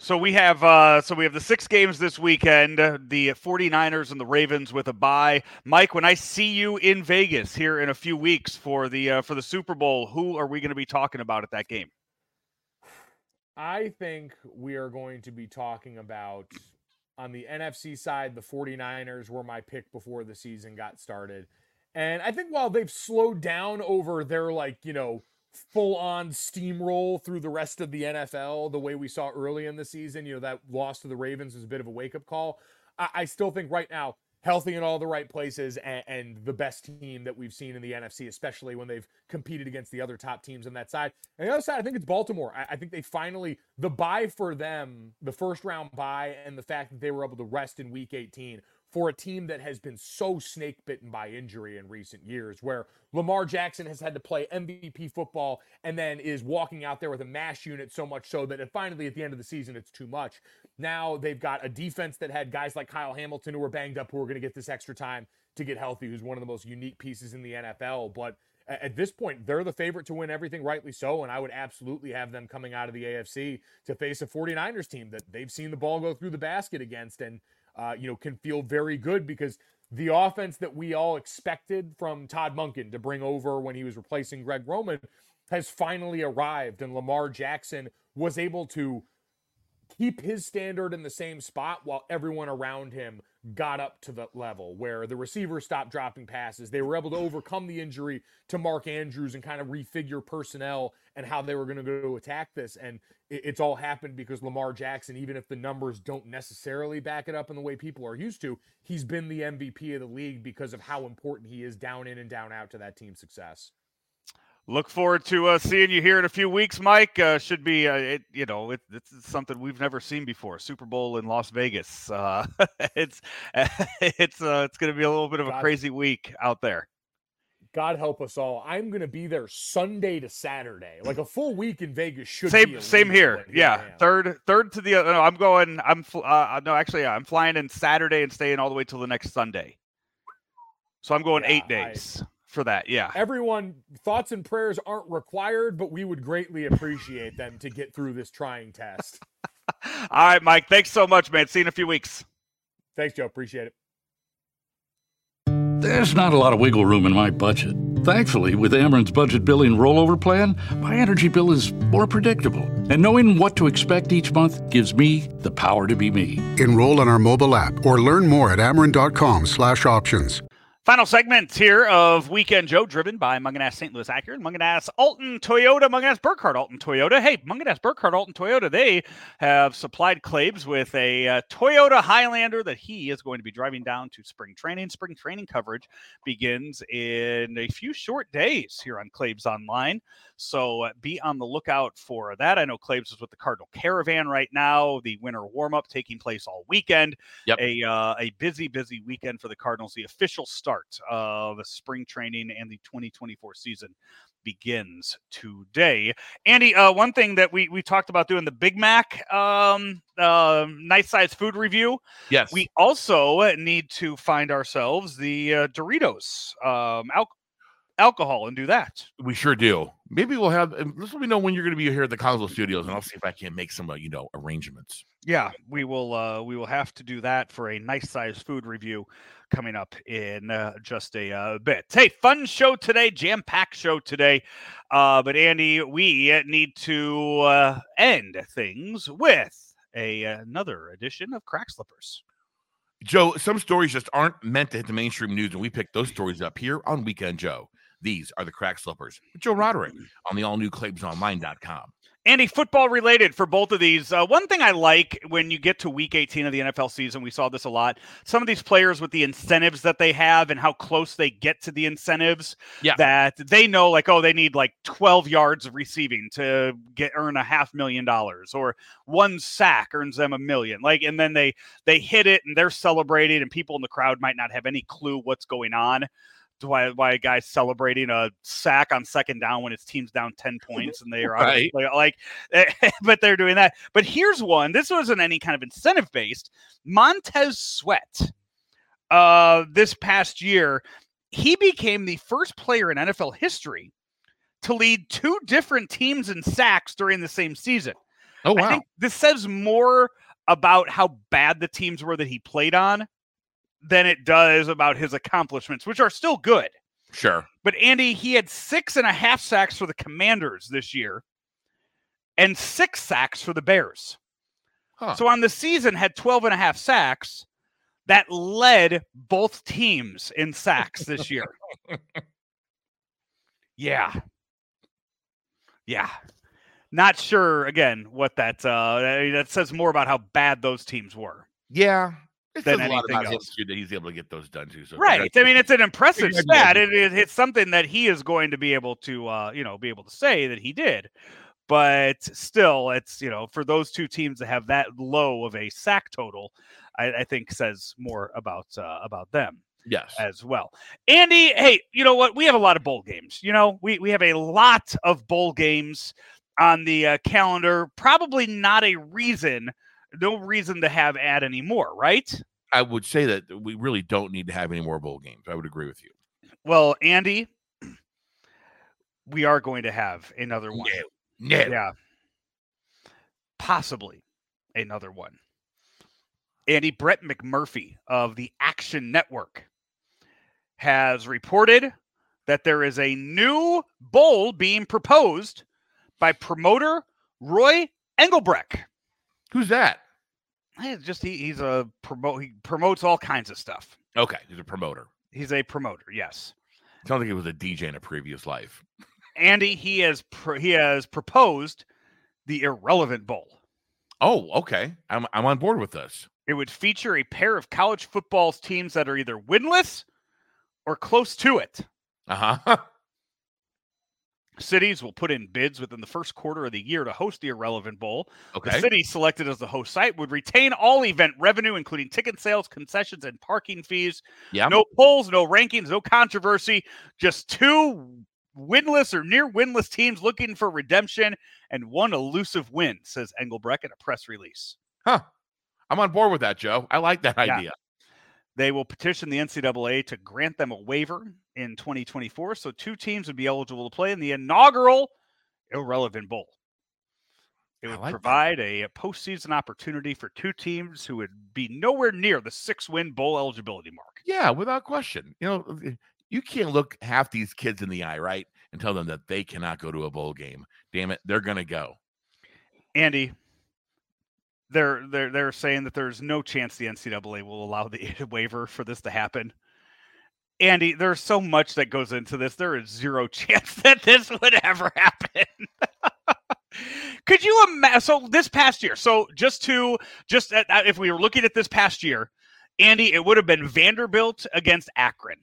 Speaker 1: So we have uh so we have the six games this weekend, the 49ers and the Ravens with a bye. Mike, when I see you in Vegas here in a few weeks for the uh, for the Super Bowl, who are we going to be talking about at that game?
Speaker 8: I think we are going to be talking about on the NFC side, the 49ers were my pick before the season got started. And I think while they've slowed down over their, like, you know, full on steamroll through the rest of the NFL, the way we saw early in the season, you know, that loss to the Ravens was a bit of a wake up call. I, I still think right now healthy in all the right places and, and, the best team that we've seen in the NFC, especially when they've competed against the other top teams on that side. And the other side, I think it's Baltimore. I, I think they finally, the bye for them, the first round bye, and the fact that they were able to rest in week 18 for a team that has been so snake bitten by injury in recent years, where Lamar Jackson has had to play MVP football and then is walking out there with a mash unit so much so that finally at the end of the season it's too much. Now they've got a defense that had guys like Kyle Hamilton who were banged up who are going to get this extra time to get healthy, who's one of the most unique pieces in the NFL. But at this point, they're the favorite to win everything, rightly so. And I would absolutely have them coming out of the AFC to face a 49ers team that they've seen the ball go through the basket against. And uh, you know, can feel very good because the offense that we all expected from Todd Monken to bring over when he was replacing Greg Roman has finally arrived, and Lamar Jackson was able to keep his standard in the same spot while everyone around him got up to the level where the receivers stopped dropping passes. They were able to overcome the injury to Mark Andrews and kind of refigure personnel and how they were going to go to attack this. And it's all happened because Lamar Jackson, even if the numbers don't necessarily back it up in the way people are used to, he's been the MVP of the league because of how important he is down in and down out to that team's success.
Speaker 1: Look forward to uh, seeing you here in a few weeks, Mike. Uh, should be, uh, it, you know, it, it's something we've never seen before. Super Bowl in Las Vegas. Uh, it's it's uh, it's going to be a little bit of a crazy week out there.
Speaker 8: God help us all. I'm going to be there Sunday to Saturday, like a full week in Vegas. Should
Speaker 1: same same here. Yeah, third third to the. No, I'm going. I'm uh, no, actually, yeah, I'm flying in Saturday and staying all the way till the next Sunday. So I'm going yeah, eight days. I, for that. Yeah.
Speaker 8: Everyone, thoughts and prayers aren't required, but we would greatly appreciate them to get through this trying test.
Speaker 1: All right, Mike. Thanks so much, man. See you in a few weeks.
Speaker 8: Thanks, Joe. Appreciate it.
Speaker 9: There's not a lot of wiggle room in my budget. Thankfully, with Ameren's budget billing rollover plan, my energy bill is more predictable. And knowing what to expect each month gives me the power to be me.
Speaker 10: Enroll in our mobile app or learn more at Ameren.com slash options.
Speaker 1: Final segment here of Weekend Joe, driven by Mungenast St. Louis Acura, Mungenast Alton Toyota, Mungenast Burkard Alton Toyota. Hey, Mungenast Burkard Alton Toyota, they have supplied Claves with a uh, Toyota Highlander that he is going to be driving down to spring training. Spring training coverage begins in a few short days here on Claves Online. So uh, be on the lookout for that. I know Claves is with the Cardinal Caravan right now. The winter warm up taking place all weekend.
Speaker 4: Yep.
Speaker 1: A uh, a busy, busy weekend for the Cardinals. The official start of spring training and the 2024 season begins today. Andy, uh, one thing that we we talked about doing the Big Mac um, uh, nice size food review.
Speaker 4: Yes.
Speaker 1: We also need to find ourselves the uh, Doritos um, al- alcohol and do that.
Speaker 4: We sure do. Maybe we'll have. Let's let me know when you're going to be here at the Console Studios, and I'll see if I can make some, uh, you know, arrangements.
Speaker 1: Yeah, we will. Uh, we will have to do that for a nice size food review coming up in uh, just a uh, bit. Hey, fun show today, jam packed show today. Uh, but Andy, we need to uh, end things with a another edition of Crack Slippers.
Speaker 4: Joe, some stories just aren't meant to hit the mainstream news, and we pick those stories up here on Weekend Joe. These are the crack slippers with Joe Roderick on the all new ClaimsOnline.com.
Speaker 1: Andy, football related for both of these. Uh, one thing I like when you get to week 18 of the NFL season, we saw this a lot. Some of these players with the incentives that they have and how close they get to the incentives,
Speaker 4: yeah.
Speaker 1: that they know, like, oh, they need like 12 yards of receiving to get earn a half million dollars, or one sack earns them a million. Like, and then they they hit it and they're celebrating, and people in the crowd might not have any clue what's going on why why a guy's celebrating a sack on second down when his team's down 10 points and they are right. like but they're doing that. But here's one this wasn't any kind of incentive based montez sweat uh this past year he became the first player in nfl history to lead two different teams in sacks during the same season.
Speaker 4: Oh wow.
Speaker 1: this says more about how bad the teams were that he played on than it does about his accomplishments, which are still good.
Speaker 4: Sure.
Speaker 1: But Andy, he had six and a half sacks for the Commanders this year and six sacks for the Bears. Huh. So on the season had 12 and a half sacks that led both teams in sacks this year. yeah. Yeah. Not sure again what that uh that says more about how bad those teams were.
Speaker 4: Yeah, it than anything else. that he's able to get those done too. So
Speaker 1: right. I mean, it's an impressive stat. It, it, it's something that he is going to be able to, uh, you know, be able to say that he did. But still, it's you know, for those two teams to have that low of a sack total, I, I think says more about uh, about them.
Speaker 4: Yes,
Speaker 1: as well. Andy, hey, you know what? We have a lot of bowl games. You know, we we have a lot of bowl games on the uh, calendar. Probably not a reason no reason to have add anymore, right?
Speaker 4: I would say that we really don't need to have any more bowl games. I would agree with you.
Speaker 1: Well, Andy, we are going to have another one.
Speaker 4: No, no.
Speaker 1: Yeah. Possibly another one. Andy Brett McMurphy of the Action Network has reported that there is a new bowl being proposed by promoter Roy Engelbrecht.
Speaker 4: Who's that?
Speaker 1: It's just he, he's a promote. He promotes all kinds of stuff.
Speaker 4: Okay, he's a promoter.
Speaker 1: He's a promoter. Yes.
Speaker 4: Sounds like he was a DJ in a previous life.
Speaker 1: Andy, he has pro- he has proposed the irrelevant bowl.
Speaker 4: Oh, okay. I'm I'm on board with this.
Speaker 1: It would feature a pair of college football's teams that are either winless or close to it.
Speaker 4: Uh huh.
Speaker 1: Cities will put in bids within the first quarter of the year to host the Irrelevant Bowl.
Speaker 4: Okay.
Speaker 1: The city selected as the host site would retain all event revenue, including ticket sales, concessions, and parking fees.
Speaker 4: Yeah.
Speaker 1: No polls, no rankings, no controversy. Just two winless or near winless teams looking for redemption and one elusive win, says Engelbrecht in a press release.
Speaker 4: Huh. I'm on board with that, Joe. I like that
Speaker 1: Yeah.
Speaker 4: idea.
Speaker 1: They will petition the NCAA to grant them a waiver in 2024, so two teams would be eligible to play in the inaugural Irrelevant Bowl. It would
Speaker 4: like that.
Speaker 1: provide a postseason opportunity for two teams who would be nowhere near the six-win bowl eligibility mark.
Speaker 4: Yeah, without question. You know, uh, you can't look half these kids in the eye, right? And tell them that they cannot go to a bowl game. Damn it, they're gonna go.
Speaker 1: Andy, they're they're they're saying that there's no chance the NCAA will allow the waiver for this to happen. Andy, there's so much that goes into this. There is zero chance that this would ever happen. Could you imagine? So this past year, so just to just uh, uh, if we were looking at this past year, Andy, it would have been Vanderbilt against Akron.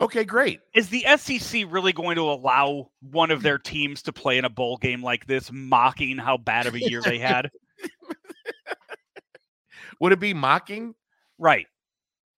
Speaker 4: Okay, great.
Speaker 1: Is the SEC really going to allow one of their teams to play in a bowl game like this, mocking how bad of a year they had?
Speaker 4: Would it be mocking
Speaker 1: Right.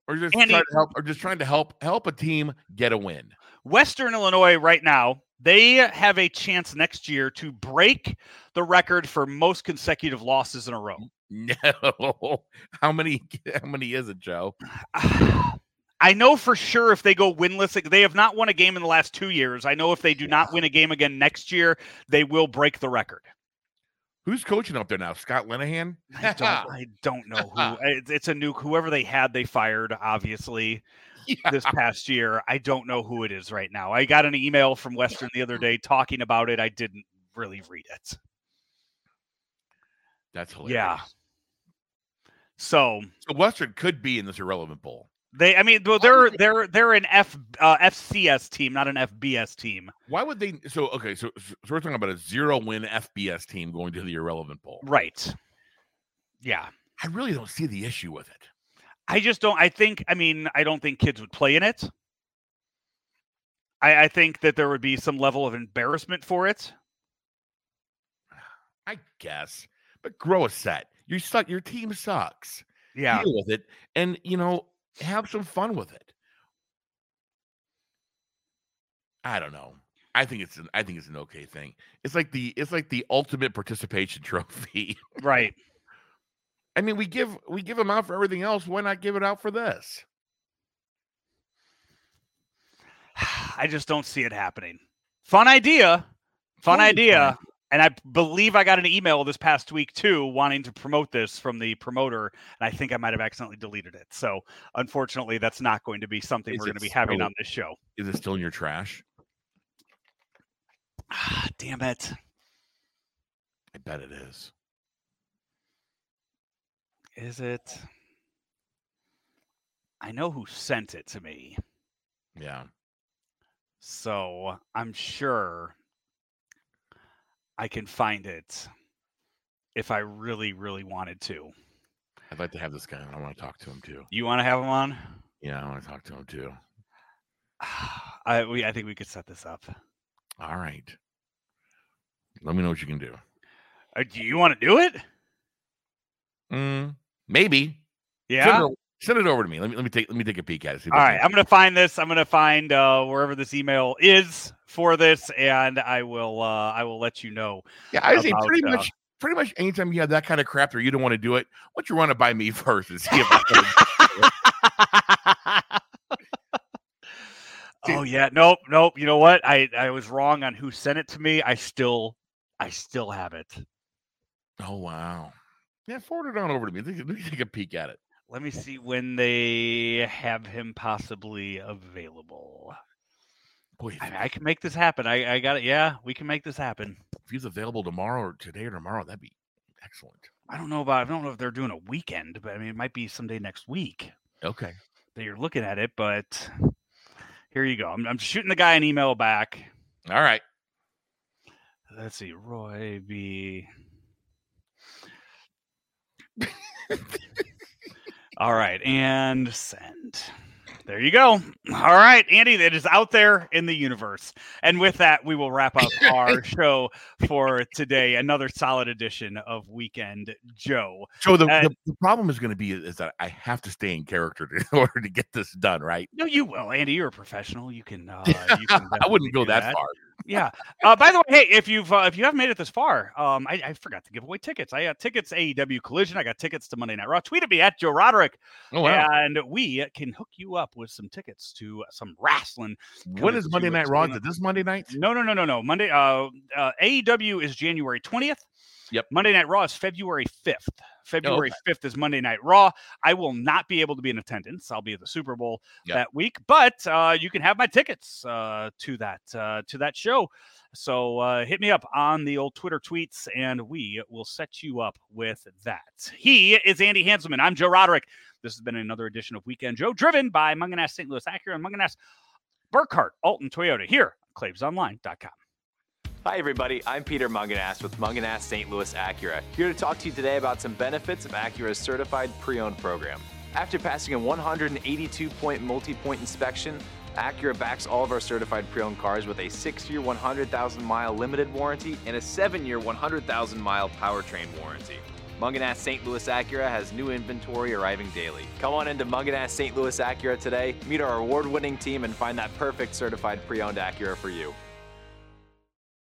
Speaker 4: or just
Speaker 1: Andy-
Speaker 4: trying to help or just trying to help help a team get a win?
Speaker 1: Western Illinois right now, they have a chance next year to break the record for most consecutive losses in a row.
Speaker 4: No. How many how many is it, Joe?
Speaker 1: I know for sure if they go winless, they have not won a game in the last two years. I know if they do not win a game again next year, they will break the record.
Speaker 4: Who's coaching up there now? Scott Linehan?
Speaker 1: I don't, I don't know who. It's, a new whoever they had, they fired. Obviously, this past year. I don't know who it is right now. I got an email from Western the other day talking about it. I didn't really read it.
Speaker 4: That's hilarious.
Speaker 1: Yeah. So
Speaker 4: So Western could be in this irrelevant bowl.
Speaker 1: They, I mean, well, they're they're they're an F uh, FCS team, not an FBS team.
Speaker 4: Why would they? So okay, so, so we're talking about a zero win FBS team going to the irrelevant bowl.
Speaker 1: Right. Yeah.
Speaker 4: I really don't see the issue with it.
Speaker 1: I just don't. I think. I mean, I don't think kids would play in it. I, I think that there would be some level of embarrassment for it.
Speaker 4: I guess, but grow a set. You suck. Your team sucks.
Speaker 1: Yeah.
Speaker 4: Deal with it, and you know, have some fun with it. I don't know. I think it's an. I think it's an okay thing. It's like the. It's like the ultimate participation trophy.
Speaker 1: Right.
Speaker 4: I mean, we give we give them out for everything else. Why not give it out for this?
Speaker 1: I just don't see it happening. Fun idea. Fun idea. And I believe I got an email this past week too, wanting to promote this from the promoter. And I think I might have accidentally deleted it. So unfortunately, that's not going to be something
Speaker 4: Is
Speaker 1: we're going to be having
Speaker 4: still-
Speaker 1: on this show.
Speaker 4: Is it still in your trash?
Speaker 1: Ah, damn it.
Speaker 4: I bet it is.
Speaker 1: Is it? I know who sent it to me.
Speaker 4: Yeah.
Speaker 1: So I'm sure I can find it if I really, really wanted to.
Speaker 4: I'd like to have this guy. on. I want to talk to him too.
Speaker 1: You want to have him on?
Speaker 4: Yeah, I want to talk to him too.
Speaker 1: I we I think we could set this up.
Speaker 4: All right. Let me know what you can do.
Speaker 1: Uh, do you want to do it?
Speaker 4: Mm, maybe.
Speaker 1: Yeah.
Speaker 4: Send it, o- send it over to me. Let me let me take let me take a peek at it.
Speaker 1: All right,
Speaker 4: can-
Speaker 1: I'm gonna find this. I'm gonna find uh, wherever this email is for this, and I will uh, I will let you know.
Speaker 4: Yeah, I say
Speaker 1: about,
Speaker 4: pretty
Speaker 1: uh,
Speaker 4: much pretty much anytime you have that kind of crap or you don't want to do it, why don't you run it by me first and see if I
Speaker 1: oh yeah, nope, nope. You know what? I I was wrong on who sent it to me. I still I still have it.
Speaker 4: Oh wow. Yeah, forward it on over to me- let me take a peek at it.
Speaker 1: Let me see when they have him possibly available.
Speaker 4: Boy,
Speaker 1: I, I can make this happen. I, I got it. Yeah, we can make this happen.
Speaker 4: if he's available tomorrow or today or tomorrow, that'd be excellent.
Speaker 1: I don't know about. I don't know if they're doing a weekend, but I mean, it might be someday next week
Speaker 4: Okay.
Speaker 1: that you're looking at it. But here you go. I'm, I'm shooting the guy an email back.
Speaker 4: All right.
Speaker 1: Let's see, Roy B. All right, and send. There you go. All right, Andy, that is out there in the universe. And with that, we will wrap up our show for today. Another solid edition of Weekend Joe.
Speaker 4: So the,
Speaker 1: And-
Speaker 4: the, the problem is going to be is that I have to stay in character to, in order to get this done, right?
Speaker 1: No, you will, Andy. You're a professional. You can. Uh, you can
Speaker 4: I wouldn't go
Speaker 1: do
Speaker 4: that, far.
Speaker 1: Yeah. Uh, by the way, hey, if you've uh, if you haven't made it this far, um, I, I forgot to give away tickets. I got tickets AEW Collision. I got tickets to Monday Night Raw. Tweet at me at Joe Roderick,
Speaker 4: Oh wow!
Speaker 1: and we can hook you up with some tickets to some wrestling.
Speaker 4: When is Monday Night. Raw? Is it this Monday night?
Speaker 1: No, no, no, no, no. Monday. Uh, uh, AEW is January twentieth.
Speaker 4: Yep.
Speaker 1: Monday Night Raw is February fifth. February
Speaker 4: okay.
Speaker 1: fifth is Monday Night Raw. I will not be able to be in attendance. I'll be at the Super Bowl
Speaker 4: Yep.
Speaker 1: that week, but uh, you can have my tickets uh, to that uh, to that show. So uh, hit me up on the old Twitter tweets, and we will set you up with that. He is Andy Hanselman. I'm Joe Roderick. This has been another edition of Weekend Joe, driven by Mungenast St. Louis Acura and Mungenast Burkard Alton Toyota here on ClaimsOnline.com.
Speaker 2: Hi, everybody. I'm Peter Mungenast with Mungenast St. Louis Acura, here to talk to you today about some benefits of Acura's certified pre owned program. After passing a 182 point multi point inspection, Acura backs all of our certified pre owned cars with a 6 year, 100,000 mile limited warranty and a 7 year, 100,000 mile powertrain warranty. Mungenast St. Louis Acura has new inventory arriving daily. Come on into Mungenast St. Louis Acura today, meet our award winning team, and find that perfect certified pre owned Acura for you.